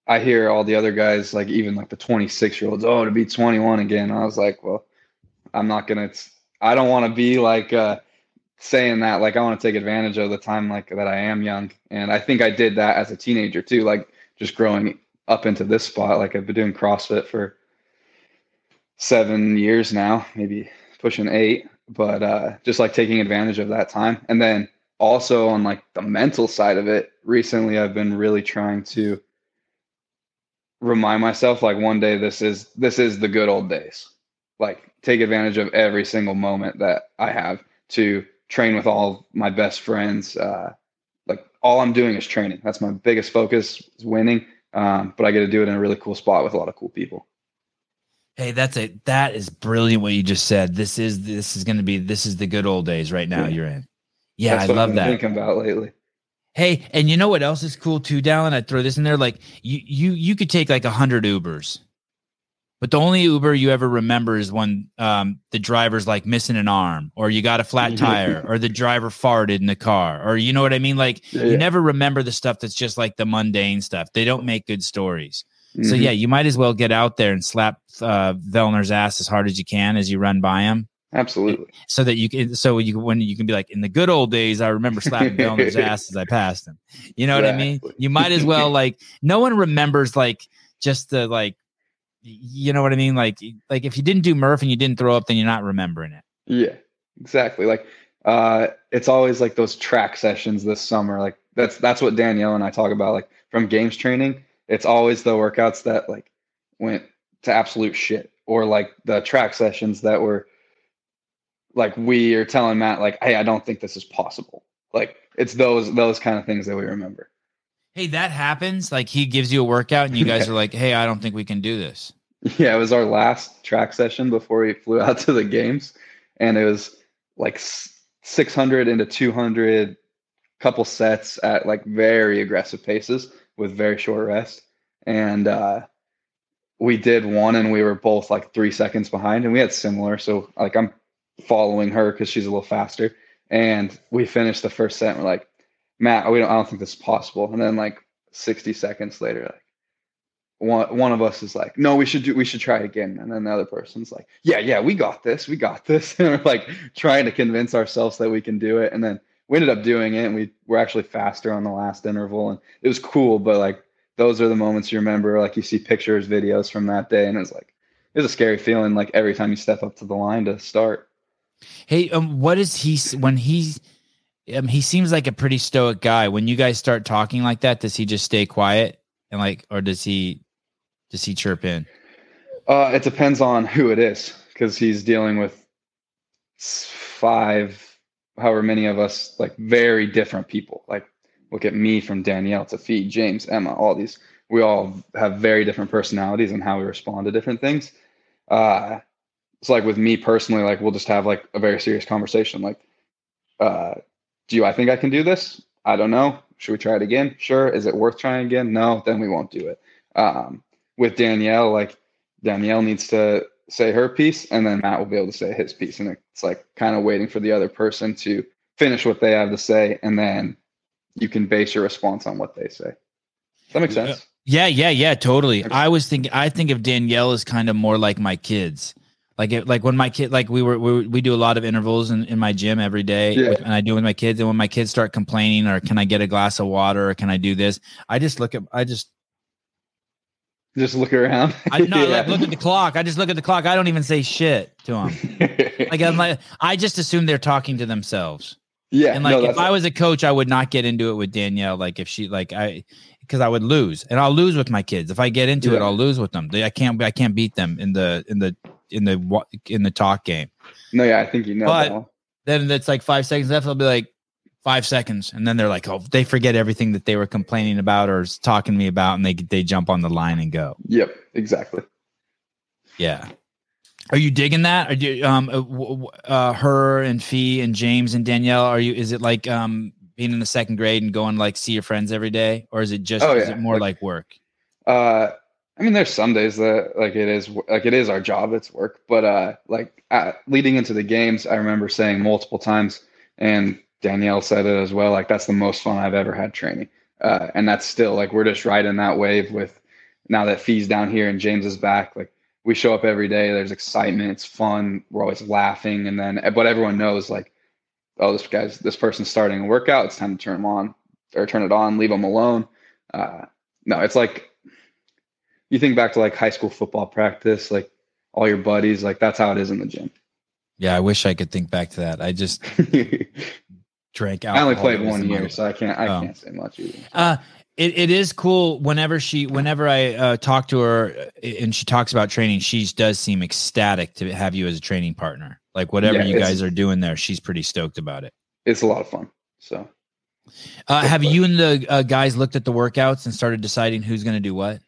I hear all the other guys, like even like the 26 year olds, oh, to be 21 again. I was like, well, I'm not gonna. I don't want to be like uh, saying that. Like I want to take advantage of the time like that I am young, and I think I did that as a teenager too. Like just growing up into this spot. Like I've been doing CrossFit for seven years now, maybe pushing eight, but uh, just like taking advantage of that time, and then also on like the mental side of it recently i've been really trying to remind myself like one day this is this is the good old days like take advantage of every single moment that i have to train with all my best friends uh like all I'm doing is training. That's my biggest focus is winning. Um, but I get to do it in a really cool spot with a lot of cool people. Hey, that's a that is brilliant what you just said. This is this is going to be this is the good old days right now Yeah. you're in. Yeah, That's I what love I've been that. Thinking about lately. Hey, and you know what else is cool too, Dallin? I'd throw this in there. Like you you you could take like a hundred Ubers. But the only Uber you ever remember is when um, the driver's like missing an arm, or you got a flat tire, or the driver farted in the car, or you know what I mean. Like Yeah, you never remember the stuff that's just like the mundane stuff. They don't make good stories. So Mhm. yeah, you might as well get out there and slap uh, Vellner's ass as hard as you can as you run by him, absolutely. so that you can. So you when you can be like, in the good old days, I remember slapping Vellner's ass as I passed him. You know what I mean? You might as well like. No one remembers like just the like. You know what I mean? Like like if you didn't do Murph and you didn't throw up, then you're not remembering it. Yeah, exactly. Like uh it's always like those track sessions this summer. Like that's that's what Danielle and I talk about. Like from games training, it's always the workouts that like went to absolute shit. Or like the track sessions that were like we are telling Matt, like, hey, I don't think this is possible. Like it's those those kind of things that we remember. Hey, that happens. Like he gives you a workout, and you guys are like, "Hey, I don't think we can do this." Yeah, it was our last track session before we flew out to the games, and it was like 600 into 200, couple sets at like very aggressive paces with very short rest, and uh, we did one, and we were both like three seconds behind, and we had similar. So like I'm following her because she's a little faster, and we finished the first set. And we're like, Matt, we don't, I don't think this is possible, and then like 60 seconds later, like one one of us is like, no, we should do we should try again. And then the other person's like, Yeah, yeah, we got this, we got this. And we're like trying to convince ourselves that we can do it. And then we ended up doing it and we were actually faster on the last interval and it was cool, but like those are the moments you remember, like you see pictures, videos from that day, and it's like it's a scary feeling like every time you step up to the line to start. Hey, um, what is he when he's? Um, he seems like a pretty stoic guy. When you guys start talking like that, does he just stay quiet and like, or does he, does he chirp in? Uh, it depends on who it is because he's dealing with five, however many of us, like very different people. Like, look at me from Danielle to Fee, James, Emma, all these. We all have very different personalities and how we respond to different things. Uh, it's like with me personally, like we'll just have like a very serious conversation. Like, uh, do you, I think I can do this? I don't know. Should we try it again? Sure. Is it worth trying again? No, then we won't do it. Um, with Danielle, like Danielle needs to say her piece, and then Matt will be able to say his piece, and it's like kind of waiting for the other person to finish what they have to say, and then you can base your response on what they say. Does that make Yeah. sense? Yeah, yeah, yeah, totally. Okay. I was thinking. I think of Danielle as kind of more like my kids. Like it, like when my kid, like we were, we, we do a lot of intervals in, in my gym every day, Yeah. with- and I do with my kids. And when my kids start complaining, or can I get a glass of water, or can I do this? I just look at, I just, Just look around. I no, Yeah. like look at the clock. I just look at the clock. I don't even say shit to them. Like I'm like, I just assume they're talking to themselves. yeah, And like, no, if I was a coach, I would not get into it with Danielle. Like, if she, like, I, because I would lose, and I'll lose with my kids. If I get into it, I'll lose with them. They, I can't, I can't beat them in the, in the, in the, in the talk game. no, yeah, I think you know. But-. Then it's like five seconds left. I'll be like, five seconds, and then they're like, oh, they forget everything that they were complaining about or talking to me about, and they they jump on the line and go. Yep, exactly. Yeah. Are you digging that? Are you um uh, w- w- uh her and Fee and James and Danielle? Are you? Is it like um being in the second grade and going like see your friends every day, or is it just Oh, is it more Like- like work? Uh, I mean, there's some days that like it is like it is our job, it's work. But uh, like uh, leading into the games, I remember saying multiple times, and Danielle said it as well. Like that's the most fun I've ever had training, uh, and that's still like we're just riding that wave with now that Fee's down here and James is back. Like we show up every day. There's excitement. It's fun. We're always laughing, and then but everyone knows like, oh, this guy's this person's starting a workout. It's time to turn them on or turn it on. Leave them alone. Uh, no, it's like you think back to like high school football practice, like all your buddies, like that's how it is in the gym. Yeah, I wish I could think back to that. I just drank out. I only played one year, so I can't I Oh. can't say much either. Uh, it, it is cool whenever she whenever I uh, talk to her uh, and she talks about training, she does seem ecstatic to have you as a training partner. Like whatever Yeah, you guys are doing there, she's pretty stoked about it. It's a lot of fun. So Uh, have you and the uh, guys looked at the workouts and started deciding who's going to do what?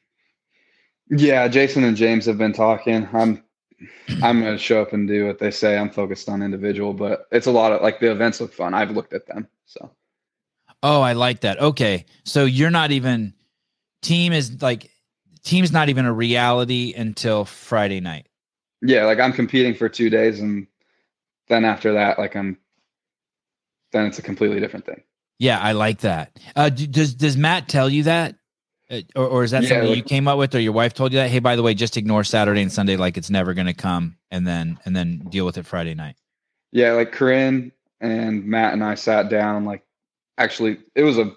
Yeah, Jason and James have been talking. I'm I'm gonna show up and do what they say. I'm focused on individual, but it's a lot of like the events look fun. I've looked at them. So Oh, I like that. Okay. So you're not even team is like team's not even a reality until Friday night. yeah, like I'm competing for two days and then after that, like I'm then it's a completely different thing. Yeah, I like that. Uh, does does Matt tell you that, Uh, or, or is that Yeah, something like- you came up with, or your wife told you that? Hey, by the way, just ignore Saturday and Sunday like it's never going to come, and then and then deal with it Friday night. Yeah, like Corinne and Matt and I sat down. Like, actually, it was a.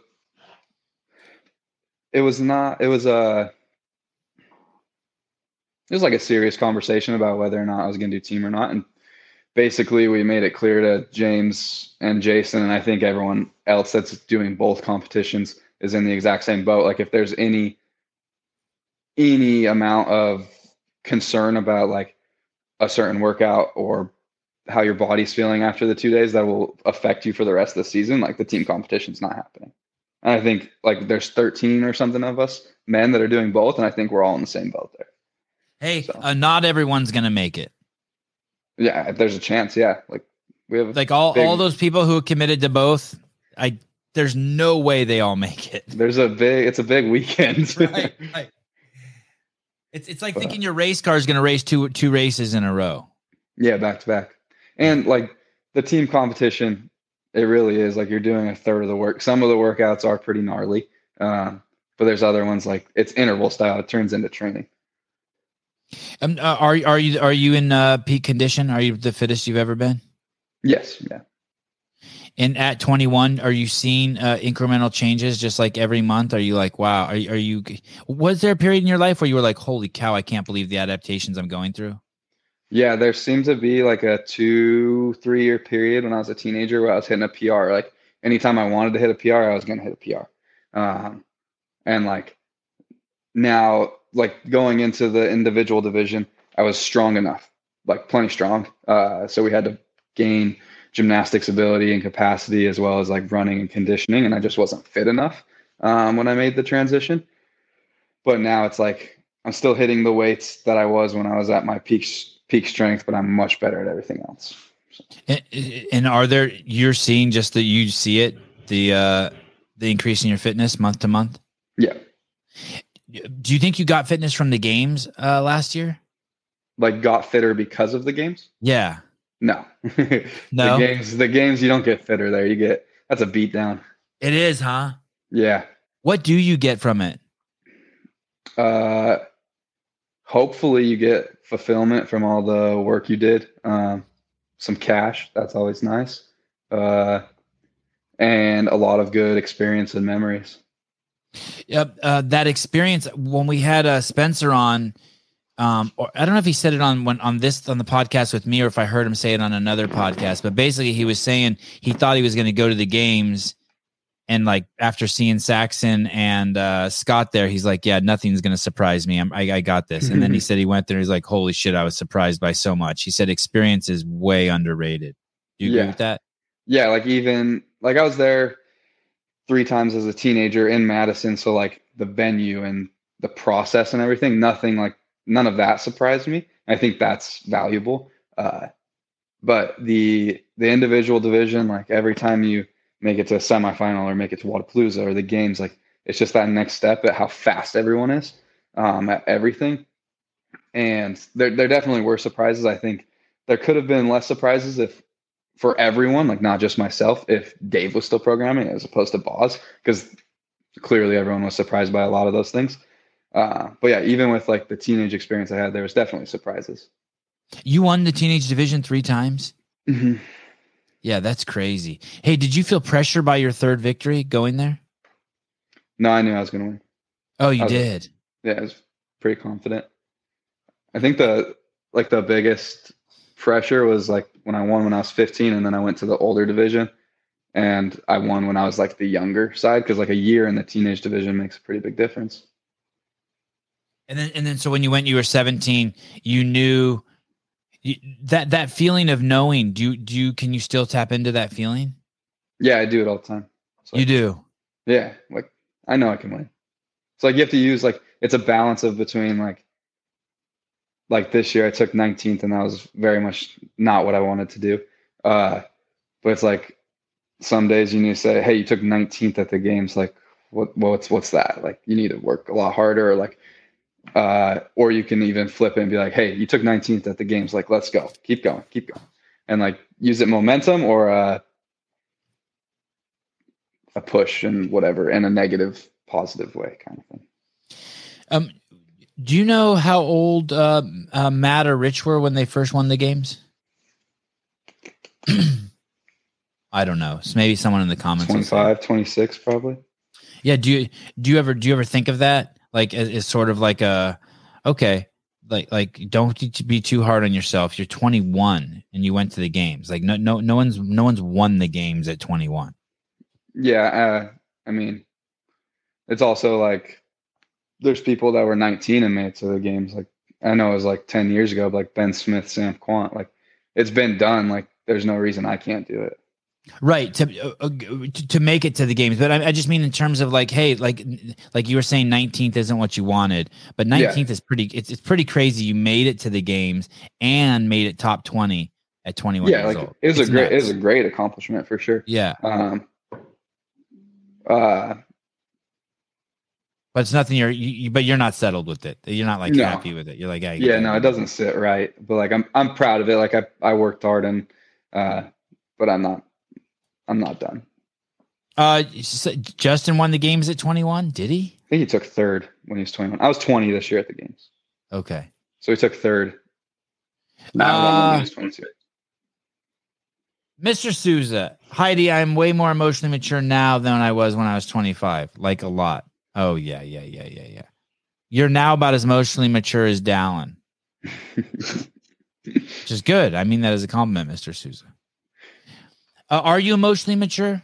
It was not. It was a. It was like a serious conversation about whether or not I was going to do team or not, and basically we made it clear to James and Jason, and I think everyone else that's doing both competitions is in the exact same boat. Like, if there's any any amount of concern about like a certain workout or how your body's feeling after the two days that will affect you for the rest of the season like the team competition's not happening and i think like there's 13 or something of us men that are doing both and i think we're all in the same boat there Hey, So- uh, not everyone's going to make it. Yeah if there's a chance yeah like we have Like all Big- all those people who committed to both, I there's no way they all make it. there's a big it's a big weekend right, right. It's it's like But- thinking your race car is going to race two two races in a row. yeah back to back and like the team competition it really is like you're doing a third of the work some of the workouts are pretty gnarly um, but there's other ones like it's interval style it turns into training Um, uh, are are you are you in uh, peak condition? Are you the fittest you've ever been? yes yeah And at 21, are you seeing uh, incremental changes just like every month? Are you like, wow? Are, are you? Was there a period in your life where you were like, holy cow, I can't believe the adaptations I'm going through? Yeah, there seems to be like a two, three year period when I was a teenager where I was hitting a PR. Like anytime I wanted to hit a PR, I was going to hit a PR. Um, and like now, like going into the individual division, I was strong enough, like plenty strong. Uh, so we had to gain gymnastics ability and capacity as well as like running and conditioning. And I just wasn't fit enough um, when I made the transition. But now it's like I'm still hitting the weights that I was when I was at my peak peak strength, but I'm much better at everything else. And, and are there? You're seeing just that you see it the uh, the increase in your fitness month to month. Yeah. Do you think you got fitness from the games uh, last year? Like got fitter because of the games? Yeah. No. No? The games the games you don't get fitter there. You get that's a beat down. It is, huh? Yeah. What do you get from it? Uh hopefully you get fulfillment from all the work you did. Um some cash, that's always nice. Uh and a lot of good experience and memories. Yep, uh, that experience when we had uh, Spencer on. Um, or I don't know if he said it on when on this on the podcast with me, or if I heard him say it on another podcast. But basically, he was saying he thought he was going to go to the games, and like after seeing Saxon and uh, Scott there, he's like, "Yeah, nothing's going to surprise me. I'm, I, I got this." And then he said he went there. He's like, "Holy shit, I was surprised by so much." He said experience is way underrated. Do you agree Yeah. with that? yeah, like even like I was there three times as a teenager in Madison, so like the venue and the process and everything, nothing like none of that surprised me. I think that's valuable. Uh, but the the individual division, like every time you make it to a semifinal or make it to Wodapalooza or the games, like it's just that next step at how fast everyone is um, at everything. And there there definitely were surprises. I think there could have been less surprises if for everyone, like not just myself, if Dave was still programming as opposed to Boz, because clearly everyone was surprised by a lot of those things. Uh, but yeah, even with like the teenage experience I had, there was definitely surprises. You won the teenage division three times. Mm-hmm. Yeah, that's crazy. Hey, did you feel pressure by your third victory going there? No, I knew I was going to win. Oh, you was- did. Yeah, I was pretty confident. I think the like the biggest pressure was like when I won when I was 15, and then I went to the older division, and I won when I was like the younger side because like a year in the teenage division makes a pretty big difference. And then, and then, so when you went, you were 17. You knew you, that that feeling of knowing. Do you do you can you still tap into that feeling? Yeah, I do it all the time. So, you do. Yeah, like I know I can win. It's like you have to use like it's a balance of between like like this year I took 19th and that was very much not what I wanted to do. Uh but it's like some days you need to say, hey, you took 19th at the games, like what what's what's that? Like you need to work a lot harder or like uh or you can even flip it and be like, hey, you took 19th at the games, like let's go. Keep going, keep going. And like use it momentum or uh a push and whatever in a negative positive way kind of thing. Um, do you know how old uh, uh, Matt or Rich were when they first won the games? I don't know. So maybe someone in the comments. will 25, 26 probably. Yeah. Do you do you ever do you ever think of that like as, as sort of like a okay like like don't be too hard on yourself. You're 21 and you went to the games. Like no no no one's no one's won the games at 21. Yeah, uh, I mean, it's also like there's people that were 19 and made it to the games. Like I know it was like 10 years ago, like Ben Smith, Sam Quant. Like it's been done. Like there's no reason I can't do it. Right to uh, uh, to to make it to the games, but I, I just mean in terms of like, hey, like like you were saying, nineteenth isn't what you wanted, but Yeah. nineteenth is pretty. It's it's pretty crazy. You made it to the games and made it top twenty at twenty one. yeah, years like old. it was It's a great, it was a great accomplishment for sure. yeah, Um, uh, but it's nothing. You're you, you- but you're not settled with it. You're not like No. happy with it. You're like, hey, yeah, no, it doesn't sit right. But like I'm, I'm proud of it. Like I, I worked hard and, uh, but I'm not, I'm not done. Uh, Justin won the games at twenty one. Did he? I think he took third when he was 21. I was 20 this year at the games, Okay. so he took third. When Uh, was 22. Mr. Souza, Heidi, I'm way more emotionally mature now than I was when I was 25. Like a lot. Oh, yeah, yeah, yeah, yeah, yeah. You're now about as emotionally mature as Dallin, which is good. I mean that as a compliment, Mr. Souza. Uh, are you emotionally mature?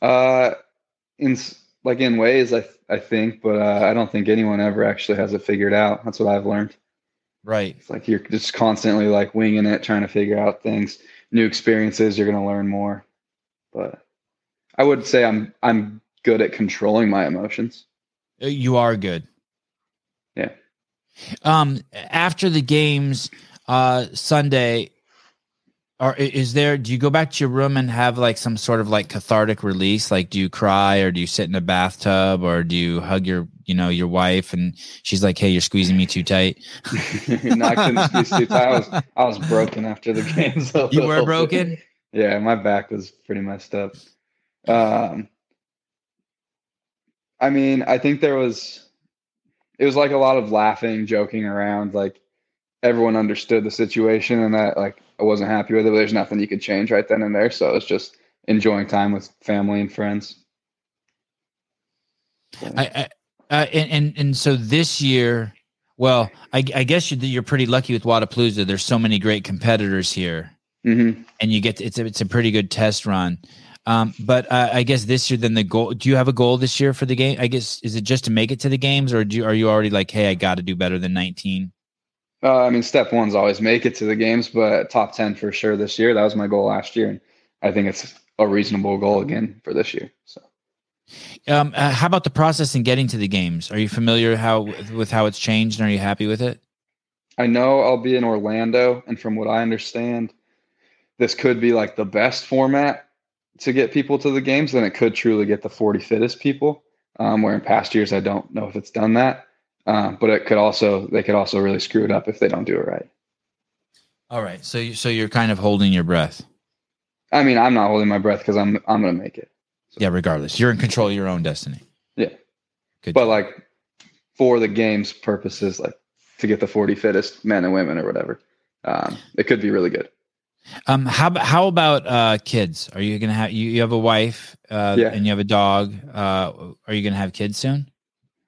Uh, in like in ways, I I think, but uh, I don't think anyone ever actually has it figured out. That's what I've learned. Right. It's like you're just constantly like winging it, trying to figure out things, new experiences. You're gonna learn more, but I would say I'm I'm good at controlling my emotions. Uh, You are good. Yeah. Um, after the games, uh, Sunday, or is there? Do you go back to your room and have like some sort of like cathartic release? Like, do you cry, or do you sit in a bathtub, or do you hug your, you know, your wife, and she's like, "Hey, you're squeezing me too tight." no, I couldn't squeeze too tight. I was I was broken after the games. a You were bit. broken. Yeah, my back was pretty messed up. Um, I mean, I think there was, it was like a lot of laughing, joking around. Like everyone understood the situation and that like I wasn't happy with it, but there's nothing you could change right then and there. So it's just enjoying time with family and friends. I, I uh, and, and and so this year, well, I, I guess you're, you're pretty lucky with Wodapalooza. There's so many great competitors here. hmm and you get it's a, it's a pretty good test run. Um, but uh, I guess this year, then the goal. Do you have a goal this year for the game? I guess is it just to make it to the games, or do you, are you already like, hey, I got to do better than 19? Uh, I mean, step one's always make it to the games, but top 10 for sure this year. That was my goal last year. And I think it's a reasonable goal again for this year. So. Um, uh, how about the process in getting to the games? Are you familiar how with how it's changed, and are you happy with it? I know I'll be in Orlando, and from what I understand, this could be like the best format to get people to the games, then it could truly get the 40 fittest people. Um, where in past years, I don't know if it's done that, um, but it could also they could also really screw it up if they don't do it right. All right, so you, so you're kind of holding your breath. I mean, I'm not holding my breath because I'm I'm gonna make it, Yeah, regardless, you're in control of your own destiny. Yeah. good. but like for the games purposes, like to get the 40 fittest men and women or whatever, um, it could be really good. Um, how how about uh kids? Are you gonna have you, you have a wife uh Yeah. and you have a dog? Uh, are you gonna have kids soon?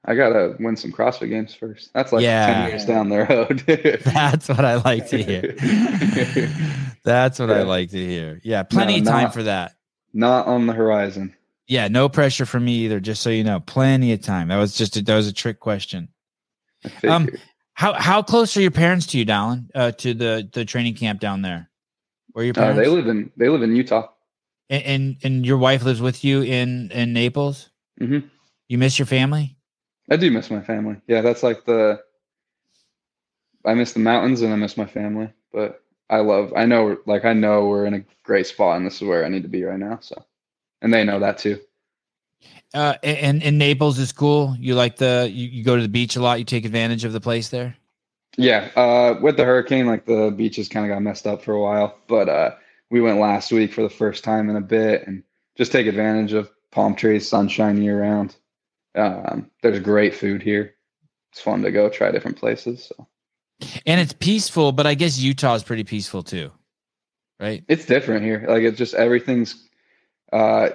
I gotta win some CrossFit games first. That's like Yeah. 10 years down the road. That's what I like to hear. That's what I like to hear. Yeah, plenty No, of time not- for that. Not on the horizon. Yeah, no pressure for me either. Just so you know, plenty of time. That was just a, that was a trick question. Um. How how close are your parents to you, Dallin? Uh, to the the training camp down there? Where are your Uh, they live in they live in Utah. And and, and your wife lives with you in in Naples. Mhm. You miss your family. I do miss my family. Yeah, that's like the. I miss the mountains and I miss my family, but I love. I know, like I know, we're in a great spot, and this is where I need to be right now. So, and they know that too. Uh, and in Naples is cool. You like the you, you go to the beach a lot. You take advantage of the place there. Yeah, uh, with the hurricane, like the beaches kind of got messed up for a while, but uh, we went last week for the first time in a bit, and just take advantage of palm trees, sunshine year round. Um, there's great food here. It's fun to go try different places. So And it's peaceful, but I guess Utah is pretty peaceful too, right? it's different here. Like it's just everything's uh,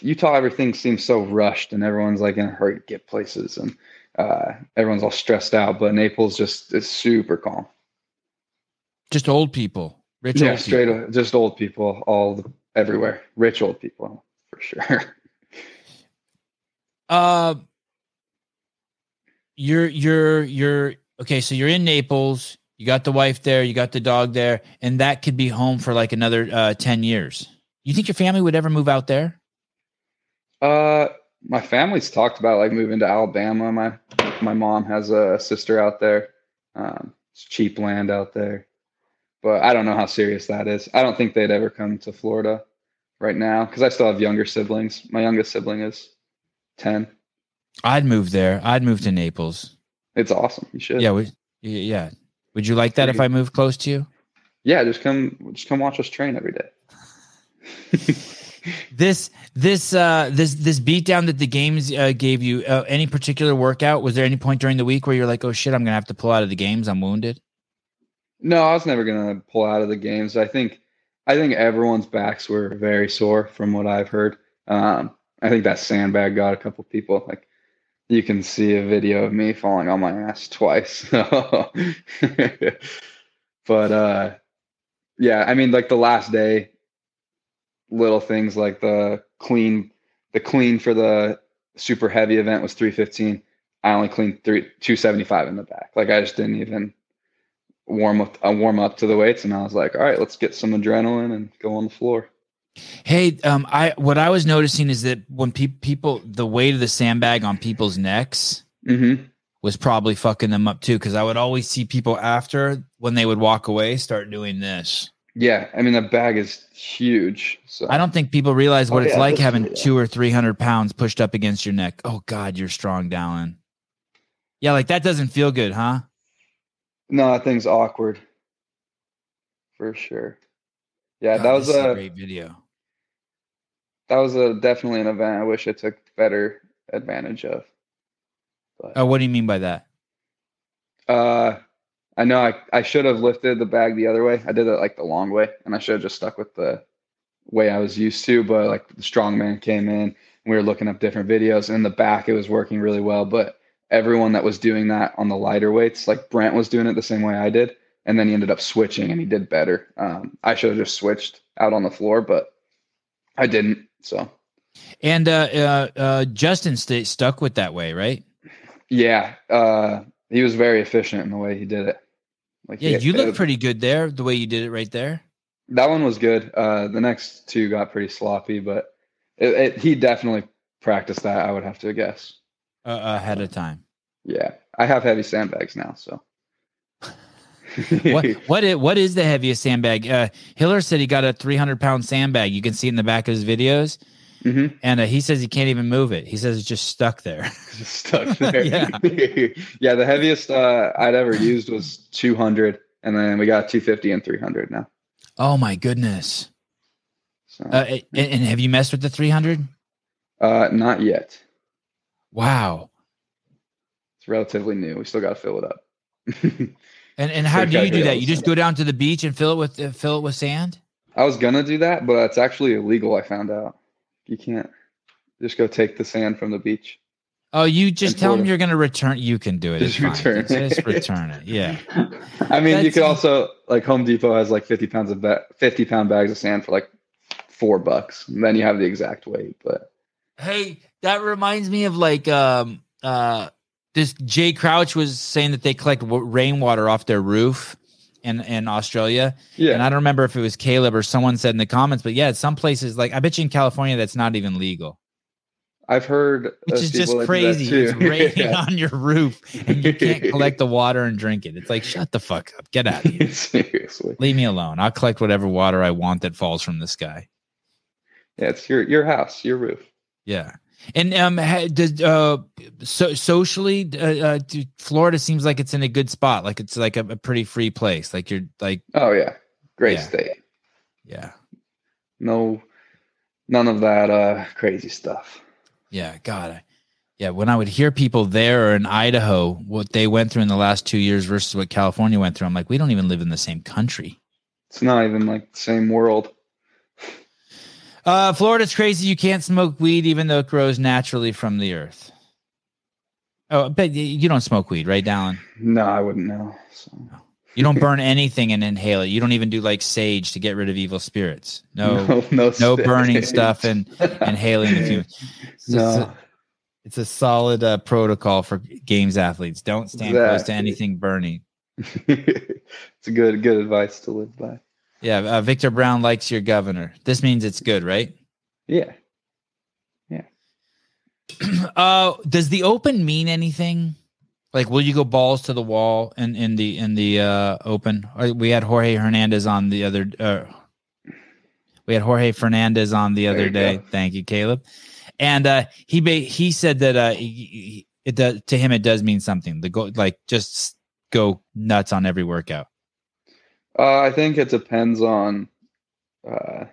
Utah. Everything seems so rushed, and everyone's like in a hurry to get places, and uh, everyone's all stressed out. But Naples just is super calm. Just old people, rich yeah, old straight people. just old people all the, everywhere. Rich old people for sure. Uh, you're you're you're okay. So you're in Naples. You got the wife there. You got the dog there, and that could be home for like another uh, ten years. You think your family would ever move out there? Uh, my family's talked about like moving to Alabama. My my mom has a sister out there. Um, it's cheap land out there, but I don't know how serious that is. I don't think they'd ever come to Florida right now because I still have younger siblings. My youngest sibling is ten. I'd move there. I'd move to Naples. It's awesome. You should. Yeah, would, yeah. Would you like that if I moved close to you? Yeah. Just come. Just come watch us train every day. This this uh this this beatdown that the games uh, gave you. Uh, any particular workout? Was there any point during the week where you're like, oh shit, I'm gonna have to pull out of the games. I'm wounded. No, I was never gonna pull out of the games. I think I think everyone's backs were very sore from what I've heard. Um, I think that sandbag got a couple people. Like you can see a video of me falling on my ass twice. but uh, yeah, I mean, like the last day, little things like the clean, the clean for the super heavy event was three fifteen. I only cleaned three two seventy five in the back. Like I just didn't even warm up I warm up to the weights and I was like, all right, let's get some adrenaline and go on the floor. Hey, um, I what I was noticing is that when pe- people the weight of the sandbag on people's necks Mm-hmm. was probably fucking them up too. Because I would always see people after when they would walk away start doing this. Yeah, I mean the bag is huge. So I don't think people realize what Oh, it's yeah, like having yeah. two or three hundred pounds pushed up against your neck. Oh God, you're strong, Dallin. Yeah, like that doesn't feel good, huh? no, that thing's awkward. For sure. Yeah, God, that was is a great video. that was a definitely an event I wish I took better advantage of. But Oh, what do you mean by that? Uh, I know I, I should have lifted the bag the other way. I did it like the long way, and I should have just stuck with the way I was used to. But like the strongman came in, and we were looking up different videos. And in the back, it was working really well. But everyone that was doing that on the lighter weights, like Brent was doing it the same way I did, and then he ended up switching, and he did better. Um, I should have just switched out on the floor, but I didn't. So And uh, uh, uh, Justin sta stuck with that way, right? yeah, uh, he was very efficient in the way he did it. Like Yeah, he- you look pretty good there. The way you did it right there. That one was good. Uh, the next two got pretty sloppy, but it, it, he definitely practiced that. I would have to guess. Uh, ahead of time. Yeah, I have heavy sandbags now, so. what what is, what is the heaviest sandbag? Uh, Hiller said he got a 300 pound sandbag. You can see it in the back of his videos, Mhm. and uh, he says he can't even move it. He says it's just stuck there. Just stuck there. Yeah. yeah, the heaviest uh, I'd ever used was 200, and then we got 250 and 300 now. Oh my goodness! So, Uh, and, and have you messed with the 300? uh, not yet. Wow. It's relatively new. We still got to fill it up. And and how So do you do that? You just go down to the beach and fill it with uh, fill it with sand. I was gonna do that, but it's actually illegal. I found out you can't just go take the sand from the beach. Oh, you just tell them you're going to return. You can do it. It's Just fine. return it. Just return it. Yeah. I mean, you could also like Home Depot has like fifty pounds of ba- fifty pound bags of sand for like four bucks. And then you have the exact weight. But Hey, that reminds me of like um uh this Jay Crouch was saying that they collect w- rainwater off their roof in in Australia. Yeah. And I don't remember if it was Caleb or someone said in the comments, but yeah, some places like I bet you in California that's not even legal. I've heard Which is just that do that crazy. It's raining Yeah. on your roof and you can't collect the water and drink it. It's like shut the fuck up. Get out of here. Seriously. Leave me alone. I'll collect whatever water I want that falls from the sky. Yeah, it's your your house, your roof. Yeah. And um, does uh, so socially, uh, uh, Florida seems like it's in a good spot. Like it's like a, a pretty free place. Like you're like, Oh yeah. Great Yeah. state. yeah, No none of that uh crazy stuff. yeah. God, I, yeah. When I would hear people there or in Idaho, what they went through in the last two years versus what California went through, I'm like, we don't even live in the same country. It's not even like the same world. Uh, Florida's crazy. You can't smoke weed even though it grows naturally from the earth. Oh, but you don't smoke weed, right, Dallin? No, I wouldn't know. So You don't burn anything and inhale it. You don't even do like sage to get rid of evil spirits. No, no, no, no, burning stuff and inhaling the fumes. It's, no. a, it's a solid uh, protocol for games athletes. Don't stand close to anything burning. it's a good good advice to live by. Yeah, uh, Victor Brown likes your governor. This means it's good, right? Yeah. Yeah. uh, does the open mean anything? Like, will you go balls to the wall in in the in the uh, open? We had Jorge Hernandez on the other. Uh, we had Jorge Fernandez on the other day. go. Thank you, Caleb. And uh, he ba- he said that uh, he- it does to him. It does mean something. The go like just go nuts on every workout. Uh, I think it depends on uh,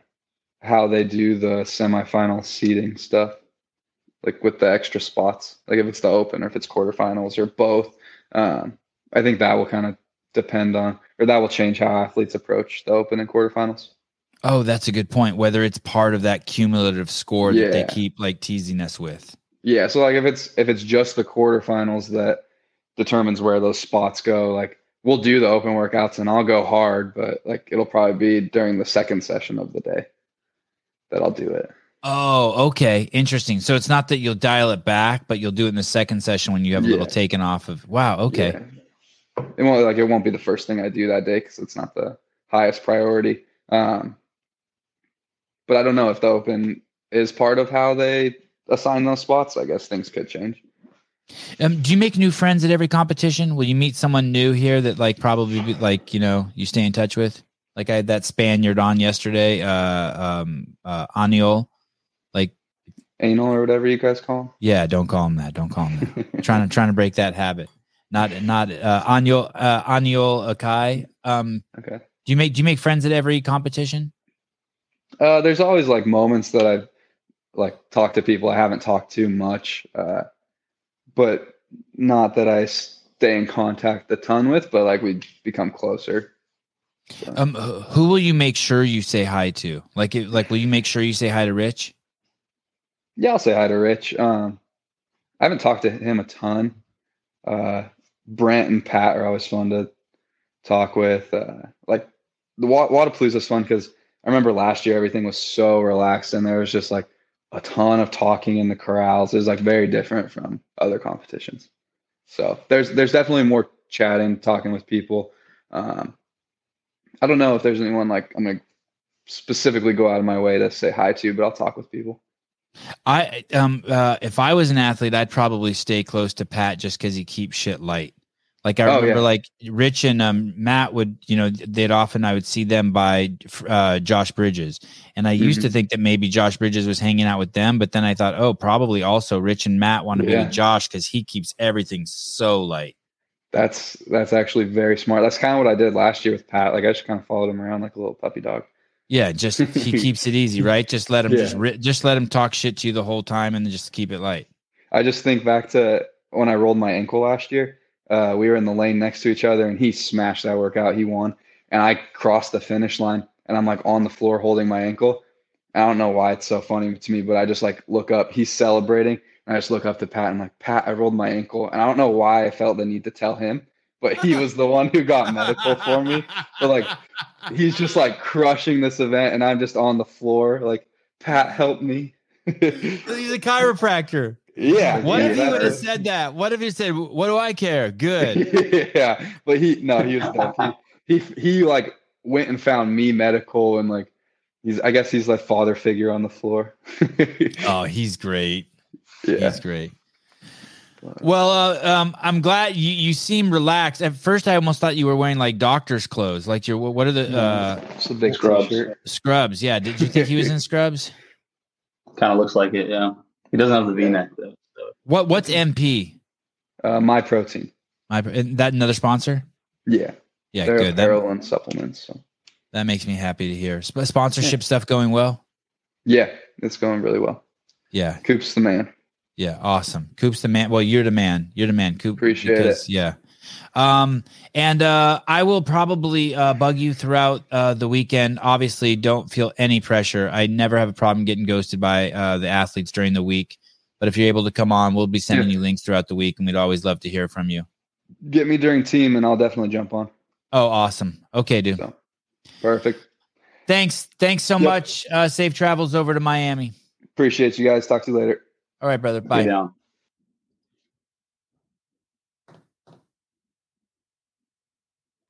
how they do the semifinal seeding stuff, like with the extra spots. Like if it's the open or if it's quarterfinals or both. Um, I think that will kind of depend on, or that will change how athletes approach the open and quarterfinals. Oh, that's a good point. Whether it's part of that cumulative score that they keep like teasing us with. Yeah, so like if it's if it's just the quarterfinals that determines where those spots go, like we'll do the open workouts and I'll go hard, but like it'll probably be during the second session of the day that I'll do it. Oh, okay. Interesting. So it's not that you'll dial it back, but you'll do it in the second session when you have a little Yeah. taken off of. Wow. Okay. Yeah. It won't like it won't be the first thing I do that day because it's not the highest priority. Um, but I don't know if the open is part of how they assign those spots. I guess things could change. Um, do you make new friends at every competition? Will you meet someone new here that like probably be, like you know you stay in touch with? Like I had that Spaniard on yesterday, uh, um, uh, Aniol. Like, Anal or whatever you guys call 'em. yeah, don't call him that. Don't call him that. trying to trying to break that habit. Not not uh, Aniol uh, Aniol Ekai. Um, okay. do you make do you make friends at every competition? Uh, there's always like moments that I've like talked to people I haven't talked to much, uh, but not that I stay in contact a ton with, but like we become closer. So, Um, who will you make sure you say hi to? Like, it, like, will you make sure you say hi to Rich? yeah, I'll say hi to Rich. Um, I haven't talked to him a ton. Uh, Brent and Pat are always fun to talk with. Uh, like the Wa- Wodapalooza is fun because I remember last year everything was so relaxed and there was just like a ton of talking in the corrals. Was like very different from other competitions. So there's there's definitely more chatting, talking with people. Um, I don't know if there's anyone like I'm gonna specifically go out of my way to say hi to, but I'll talk with people. I um uh if I was an athlete, I'd probably stay close to Pat just because he keeps shit light. Like I Oh, remember, yeah. like Rich and um Matt would, you know, they'd often I would see them by uh Josh Bridges, and I used Mm-hmm. to think that maybe Josh Bridges was hanging out with them, but then I thought, oh, probably also Rich and Matt want to be with Josh because he keeps everything so light. That's that's actually very smart. That's kind of what I did last year with Pat. Like I just kind of followed him around like a little puppy dog. Yeah, just he keeps it easy, right? Just let him Yeah. just ri- just let him talk shit to you the whole time, and just keep it light. I just think back to when I rolled my ankle last year. Uh, we were in the lane next to each other, and he smashed that workout. He won, and I crossed the finish line, and I'm like on the floor holding my ankle. I don't know why it's so funny to me, but I just like look up. He's celebrating, and I just look up to Pat. and I'm like, Pat, I rolled my ankle, and I don't know why I felt the need to tell him, but he was the one who got medical for me. But like, he's just like crushing this event, and I'm just on the floor, like, Pat, help me. He's a chiropractor. Yeah. What yeah, if he would have said that? What if he said, "What do I care?" Good. yeah, but he no, he was dope. He, he he like went and found me medical and like he's I guess he's like father figure on the floor. Oh, he's great. yeah. He's great. Well, uh, um, I'm glad you, you seem relaxed. At first, I almost thought you were wearing like doctor's clothes, like your what are the uh, It's a big Scrubs. t-shirt. scrubs? Yeah, did you think he was in scrubs? Kind of looks like it. Yeah. He doesn't have the V-neck though. So. What what's MP? Uh, my protein. My is that another sponsor? Yeah. Yeah, They're good. That, and supplements. So that makes me happy to hear. Sp- sponsorship stuff going well. yeah, it's going really well. Yeah, Coop's the man. yeah, awesome. Coop's the man. Well, you're the man. You're the man, Coop. Appreciate it. Yeah. Um, and uh, I will probably uh, bug you throughout uh, the weekend. Obviously, don't feel any pressure. I never have a problem getting ghosted by uh, the athletes during the week. But if you're able to come on, we'll be sending you links throughout the week, and we'd always love to hear from you. Get me during team and I'll definitely jump on. Oh, awesome. Okay, dude. So perfect. Thanks. Thanks so Yep. much. Uh, safe travels over to Miami. Appreciate you guys. Talk to you later. All right, brother. Stay Bye.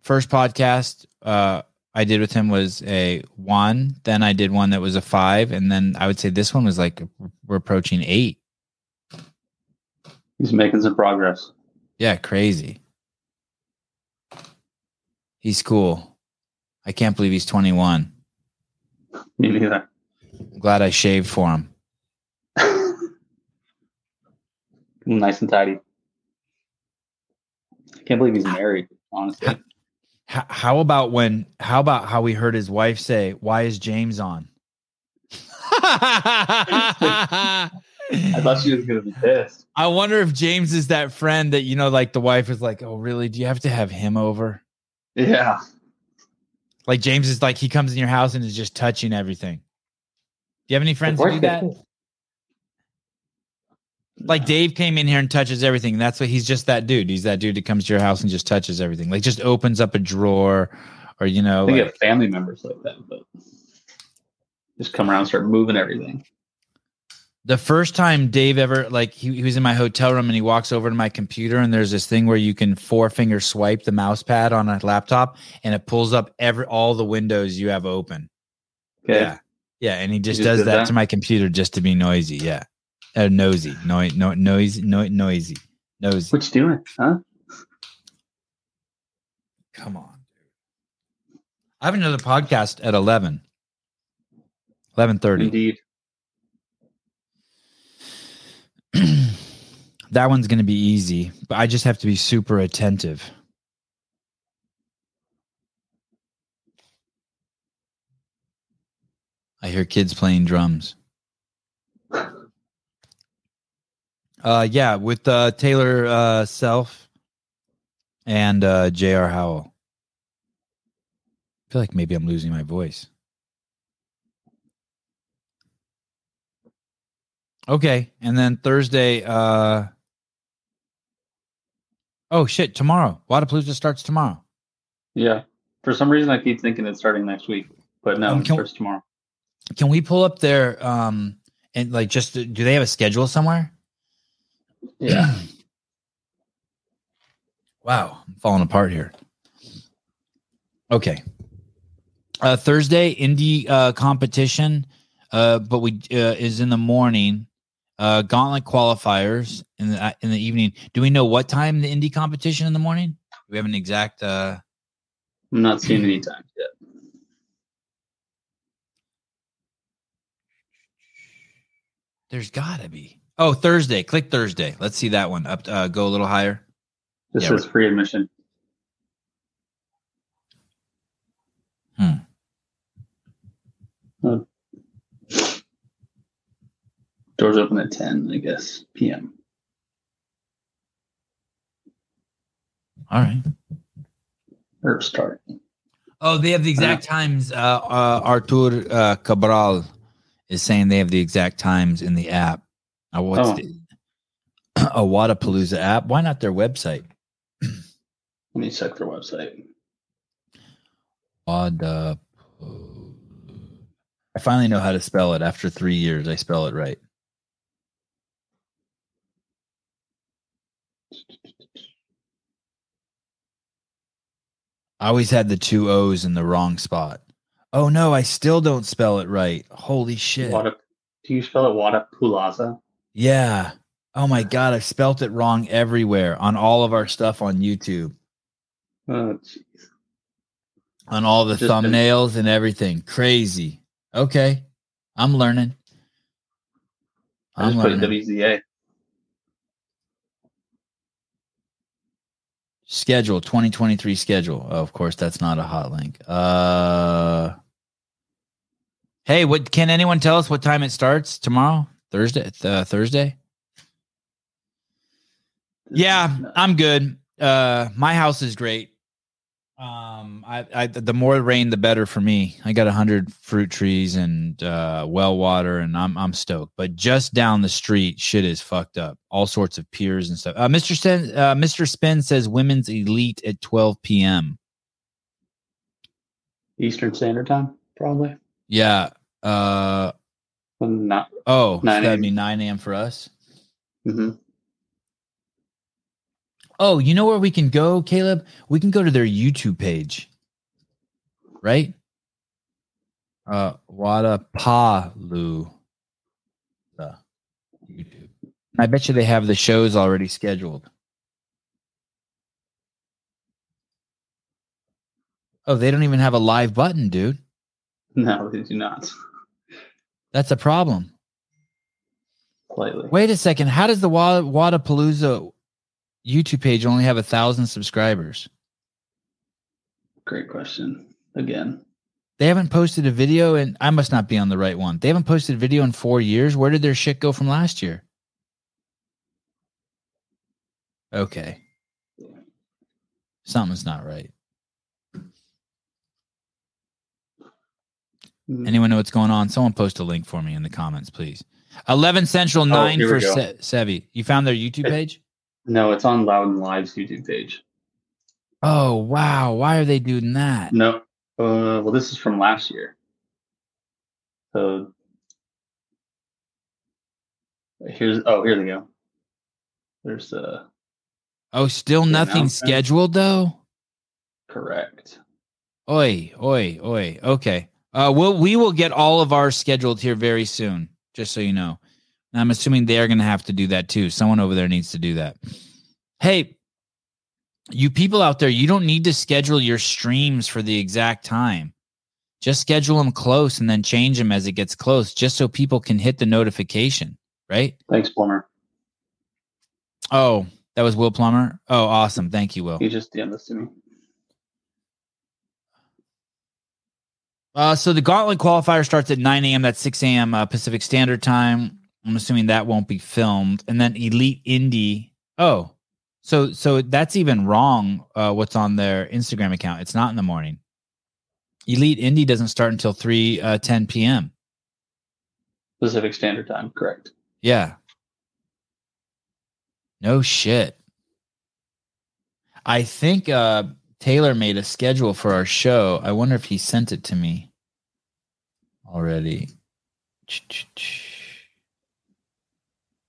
First podcast uh, I did with him was a one. Then I did one that was a five, and then I would say this one was like we're approaching eight. He's making some progress. Yeah, crazy. He's cool. I can't believe he's 21. Me neither. I'm glad I shaved for him. nice and tidy. I can't believe he's married, honestly. H- how about when? How about how we heard his wife say, "Why is James on?" I thought she was gonna be pissed. I wonder if James is that friend that you know, like the wife is like, "Oh, really? Do you have to have him over?" Yeah. Like James is like he comes in your house and is just touching everything. Do you have any friends who do that? Like Dave came in here and touches everything. That's what he's just that dude. He's that dude that comes to your house and just touches everything. Like just opens up a drawer, or you know, I think you like- have family members like that, but just come around and start moving everything. the first time Dave ever like he, he was in my hotel room and he walks over to my computer and there's this thing where you can four finger swipe the mouse pad on a laptop and it pulls up every all the windows you have open. Okay. Yeah. Yeah. And he just, just does that, that? to my computer just to be noisy. Yeah. Uh, nosy. No, no, noisy, no, noisy. Nosy. What you doing? Huh? Come on. dude. I have another podcast at 11. 11:30. Indeed. that one's going to be easy, but I just have to be super attentive. I hear kids playing drums. Uh yeah, with uh Taylor uh Self and uh JR Howell. I feel like maybe I'm losing my voice. Okay, and then Thursday uh Oh shit, tomorrow. Wodapalooza starts tomorrow. Yeah. For some reason, I keep thinking it's starting next week, but no, Um, it starts tomorrow. Can we pull up their um and like just do they have a schedule somewhere? Yeah. Wow, I'm falling apart here. Okay. Uh Thursday indie uh competition uh but we uh, is in the morning. Uh gauntlet qualifiers in the in the evening. Do we know what time the indie competition in the morning? Do we have an exact uh I'm not seeing any times yet. there's got to be. Oh, Thursday. Click Thursday. Let's see that one. Up uh go a little higher. This Yeah, is free admission. Hmm. Uh, doors open at 10, I guess, p.m. All right. or start. Oh, they have the exact times. Uh, uh, Artur uh, Cabral is saying they have the exact times in the app. Uh, what's Oh. the a Wodapalooza app? Why not their website? Let me check their website. Wada. I finally know how to spell it. After three years, I spell it right. I always had the two O's in the wrong spot. Oh no, I still don't spell it right. Holy shit. Wada, do you spell it Wodapalooza? Yeah. Oh my god, I spelt it wrong everywhere on all of our stuff on YouTube, Oh, on all the Just thumbnails and everything. Crazy. Okay. I'm learning. I I'm just put learning. WZA. schedule 2023 schedule. Oh, of course, that's not a hot link. Uh Hey, what can anyone tell us what time it starts tomorrow? Thursday uh, Thursday? Yeah, I'm good. Uh my house is great. Um I I the more rain the better for me. I got a 100 fruit trees and uh well water and I'm I'm stoked. But just down the street shit is fucked up. All sorts of piers and stuff. Uh Mr. Spin uh Mr. Spin says women's elite at 12 p.m. Eastern Standard Time, probably. Yeah. Uh Well, Not. oh, 9 that'd be 9 a.m. for us. hmm Oh, you know where we can go, Caleb? We can go to their YouTube page. Right? Uh Wadapalu. The YouTube. I bet you they have the shows already scheduled. Oh, they don't even have a live button, dude. No, they do not. That's a problem. Slightly. Wait a second. How does the Wa- Wodapalooza YouTube page only have a thousand subscribers? Great question. Again. They haven't posted a video and I must not be on the right one. They haven't posted a video in four years. Where did their shit go from last year? Okay. Something's not right. Mm. Anyone know what's going on? Someone post a link for me in the comments, please. 11 Central, 9 here we for. Se- Sevi. You found their YouTube page? No, it's on Loud And Live's YouTube page. Oh, wow. Why are they doing that? No. Uh, well, this is from last year. So here's oh here they go. There's uh Oh, still nothing scheduled though? correct. Oi, oi, oi. Okay. Uh, we'll we will get all of ours scheduled here very soon. Just so you know. And I'm assuming they're going to have to do that too. Someone over there needs to do that. Hey, you people out there, you don't need to schedule your streams for the exact time. Just schedule them close and then change them as it gets close, just so people can hit the notification. Right? Thanks, Plumber. Oh, that was Will Plummer. Oh, awesome. Thank you, Will. You just DM'd this to me. Uh, so the gauntlet qualifier starts at 9 a.m. That's 6 a.m. Uh, Pacific Standard Time. I'm assuming that won't be filmed. And then Elite Indie. Oh, so so that's even wrong. Uh, what's on their Instagram account? It's not in the morning. Elite Indie doesn't start until 3 uh, 10 p.m. Pacific Standard Time, correct. Yeah. No shit. I think uh Taylor made a schedule for our show. I wonder if he sent it to me already.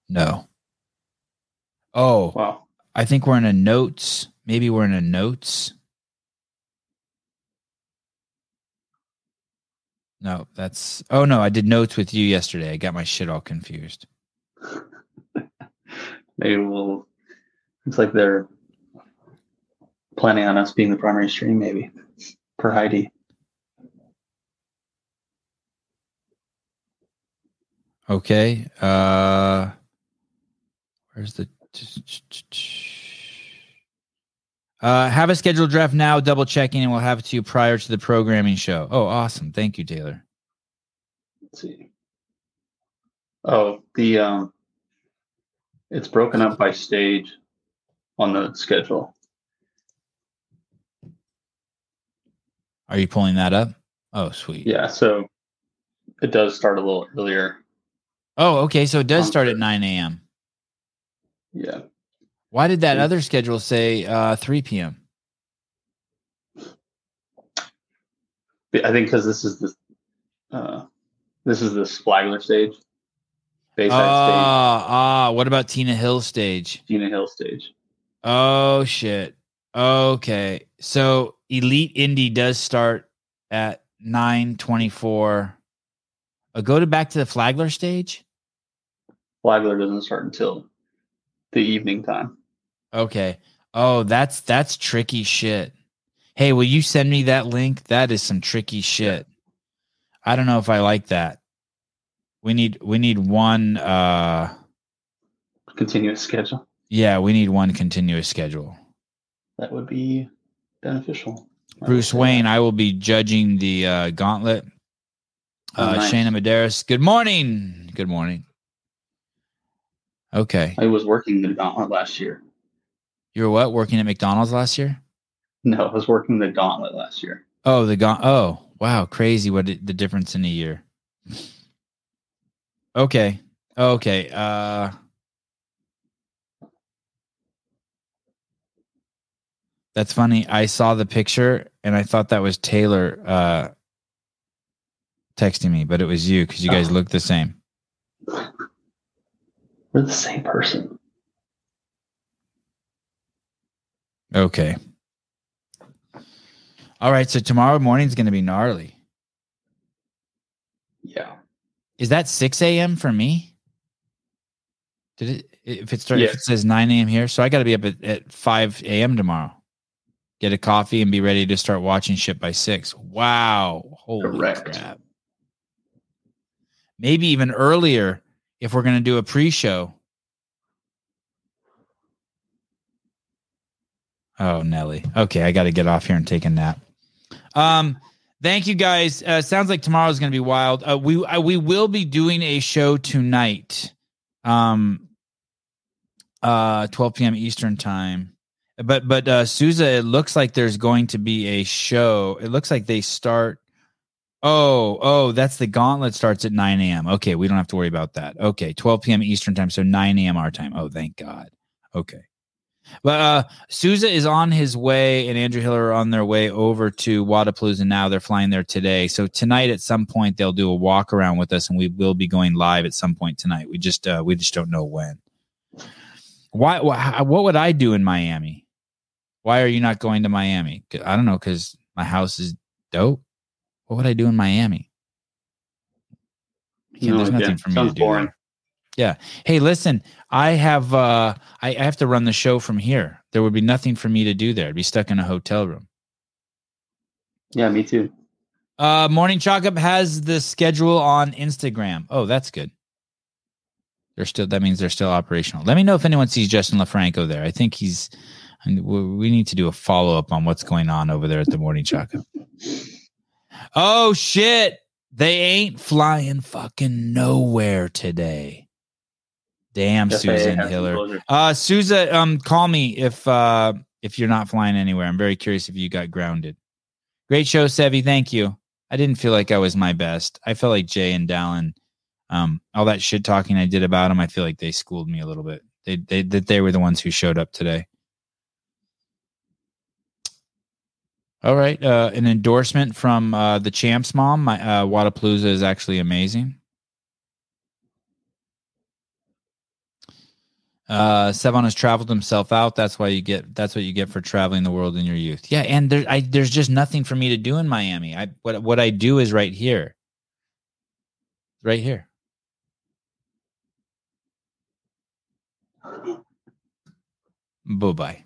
No. Oh, Wow. I think we're in a notes. Maybe we're in a notes. No, that's oh no, I did notes with you yesterday. I got my shit all confused. Maybe we'll looks like they're planning on us being the primary stream, maybe. Per Heidi. Okay. Uh where's the uh have a scheduled draft now, double checking, and we'll have it to you prior to the programming show. Oh, awesome. Thank you, Taylor. Let's see. Oh, the um it's broken up by stage on the schedule. Are you pulling that up? Oh, sweet. Yeah, so it does start a little earlier. Oh, okay. So it does start at 9 a.m. Yeah. Why did that Yeah. other schedule say uh 3 p.m.? I think because this is the uh this is the Flagler stage. Bayside Ah, ah, what about Tina Hill stage? Tina Hill stage. Oh shit. Okay. So Elite Indy does start at 924. Uh, go to back to the Flagler stage. Flagler doesn't start until the evening time. Okay. Oh, that's that's tricky shit. Hey, will you send me that link? That is some tricky shit. I don't know if I like that. We need we need one uh Continuous schedule. yeah, we need one continuous schedule. That would be beneficial. Bruce Wayne. I will be judging the uh, gauntlet. Oh, Uh, nice. Shayna Medeiros, good morning. Good morning. Okay. I was working the gauntlet last year. You were what? Working at McDonald's last year? No, I was working the gauntlet last year. Oh, the gaunt. Oh, wow. Crazy what the difference in a year. Okay. Okay. Uh, that's funny. I saw the picture and I thought that was Taylor uh, texting me, but it was you because you guys Oh. look the same. We're the same person. Okay. All right. So tomorrow morning is going to be gnarly. Yeah. Is that 6 a.m. for me? Did it, if it starts, if it says 9 a.m. here, so I got to be up at, at 5 a.m. tomorrow. Get a coffee and be ready to start watching shit by 6. Wow. Holy Correct. crap. Maybe even earlier if we're going to do a pre show. Oh, Nelly. Okay, I got to get off here and take a nap. Um, thank you guys. Uh, sounds like tomorrow's going to be wild. Uh, we uh, we will be doing a show tonight, um, uh, 12 p.m. Eastern time. But but uh, Souza, it looks like there's going to be a show. It looks like they start. Oh oh, that's the gauntlet starts at 9 a.m. Okay, we don't have to worry about that. Okay, 12 p.m. Eastern time, so 9 a.m. our time. Oh, thank God. Okay. But uh Souza is on his way and Andrew Hiller are on their way over to Wodapalooza now. They're flying there today. So tonight at some point they'll do a walk around with us and we will be going live at some point tonight. We just uh we just don't know when. Why wh- what would I do in Miami? Why are you not going to Miami? I don't know cuz my house is dope. What would I do in Miami? Yeah, No there's nothing for me Sounds to do. boring. Hey, listen, I have uh I, I have to run the show from here. There would be nothing for me to do there. I'd be stuck in a hotel room. Yeah, me too. Uh Morning Chalk Up has the schedule on Instagram. Oh, that's good. They're still that means they're still operational. Let me know if anyone sees Justin LaFranco there. I think he's Mean, we we need to do a follow up on what's going on over there at the Morning Chalk Up. Oh shit. They ain't flying fucking nowhere today. Damn, FAA Susan Hiller. Uh Souza, um, call me if uh if you're not flying anywhere. I'm very curious if you got grounded. Great show, Sevi. Thank you. I didn't feel like I was my best. I felt like Jay and Dallin, um, all that shit talking I did about them, I feel like they schooled me a little bit. They they that they were the ones who showed up today. All right. Uh an endorsement from uh the champs mom. My uh Wodapalooza is actually amazing. Uh, Sevan has traveled himself out. That's why you get. That's what you get for traveling the world in your youth. Yeah, and there, I, there's just nothing for me to do in Miami. I what what I do is right here, right here. Bye bye.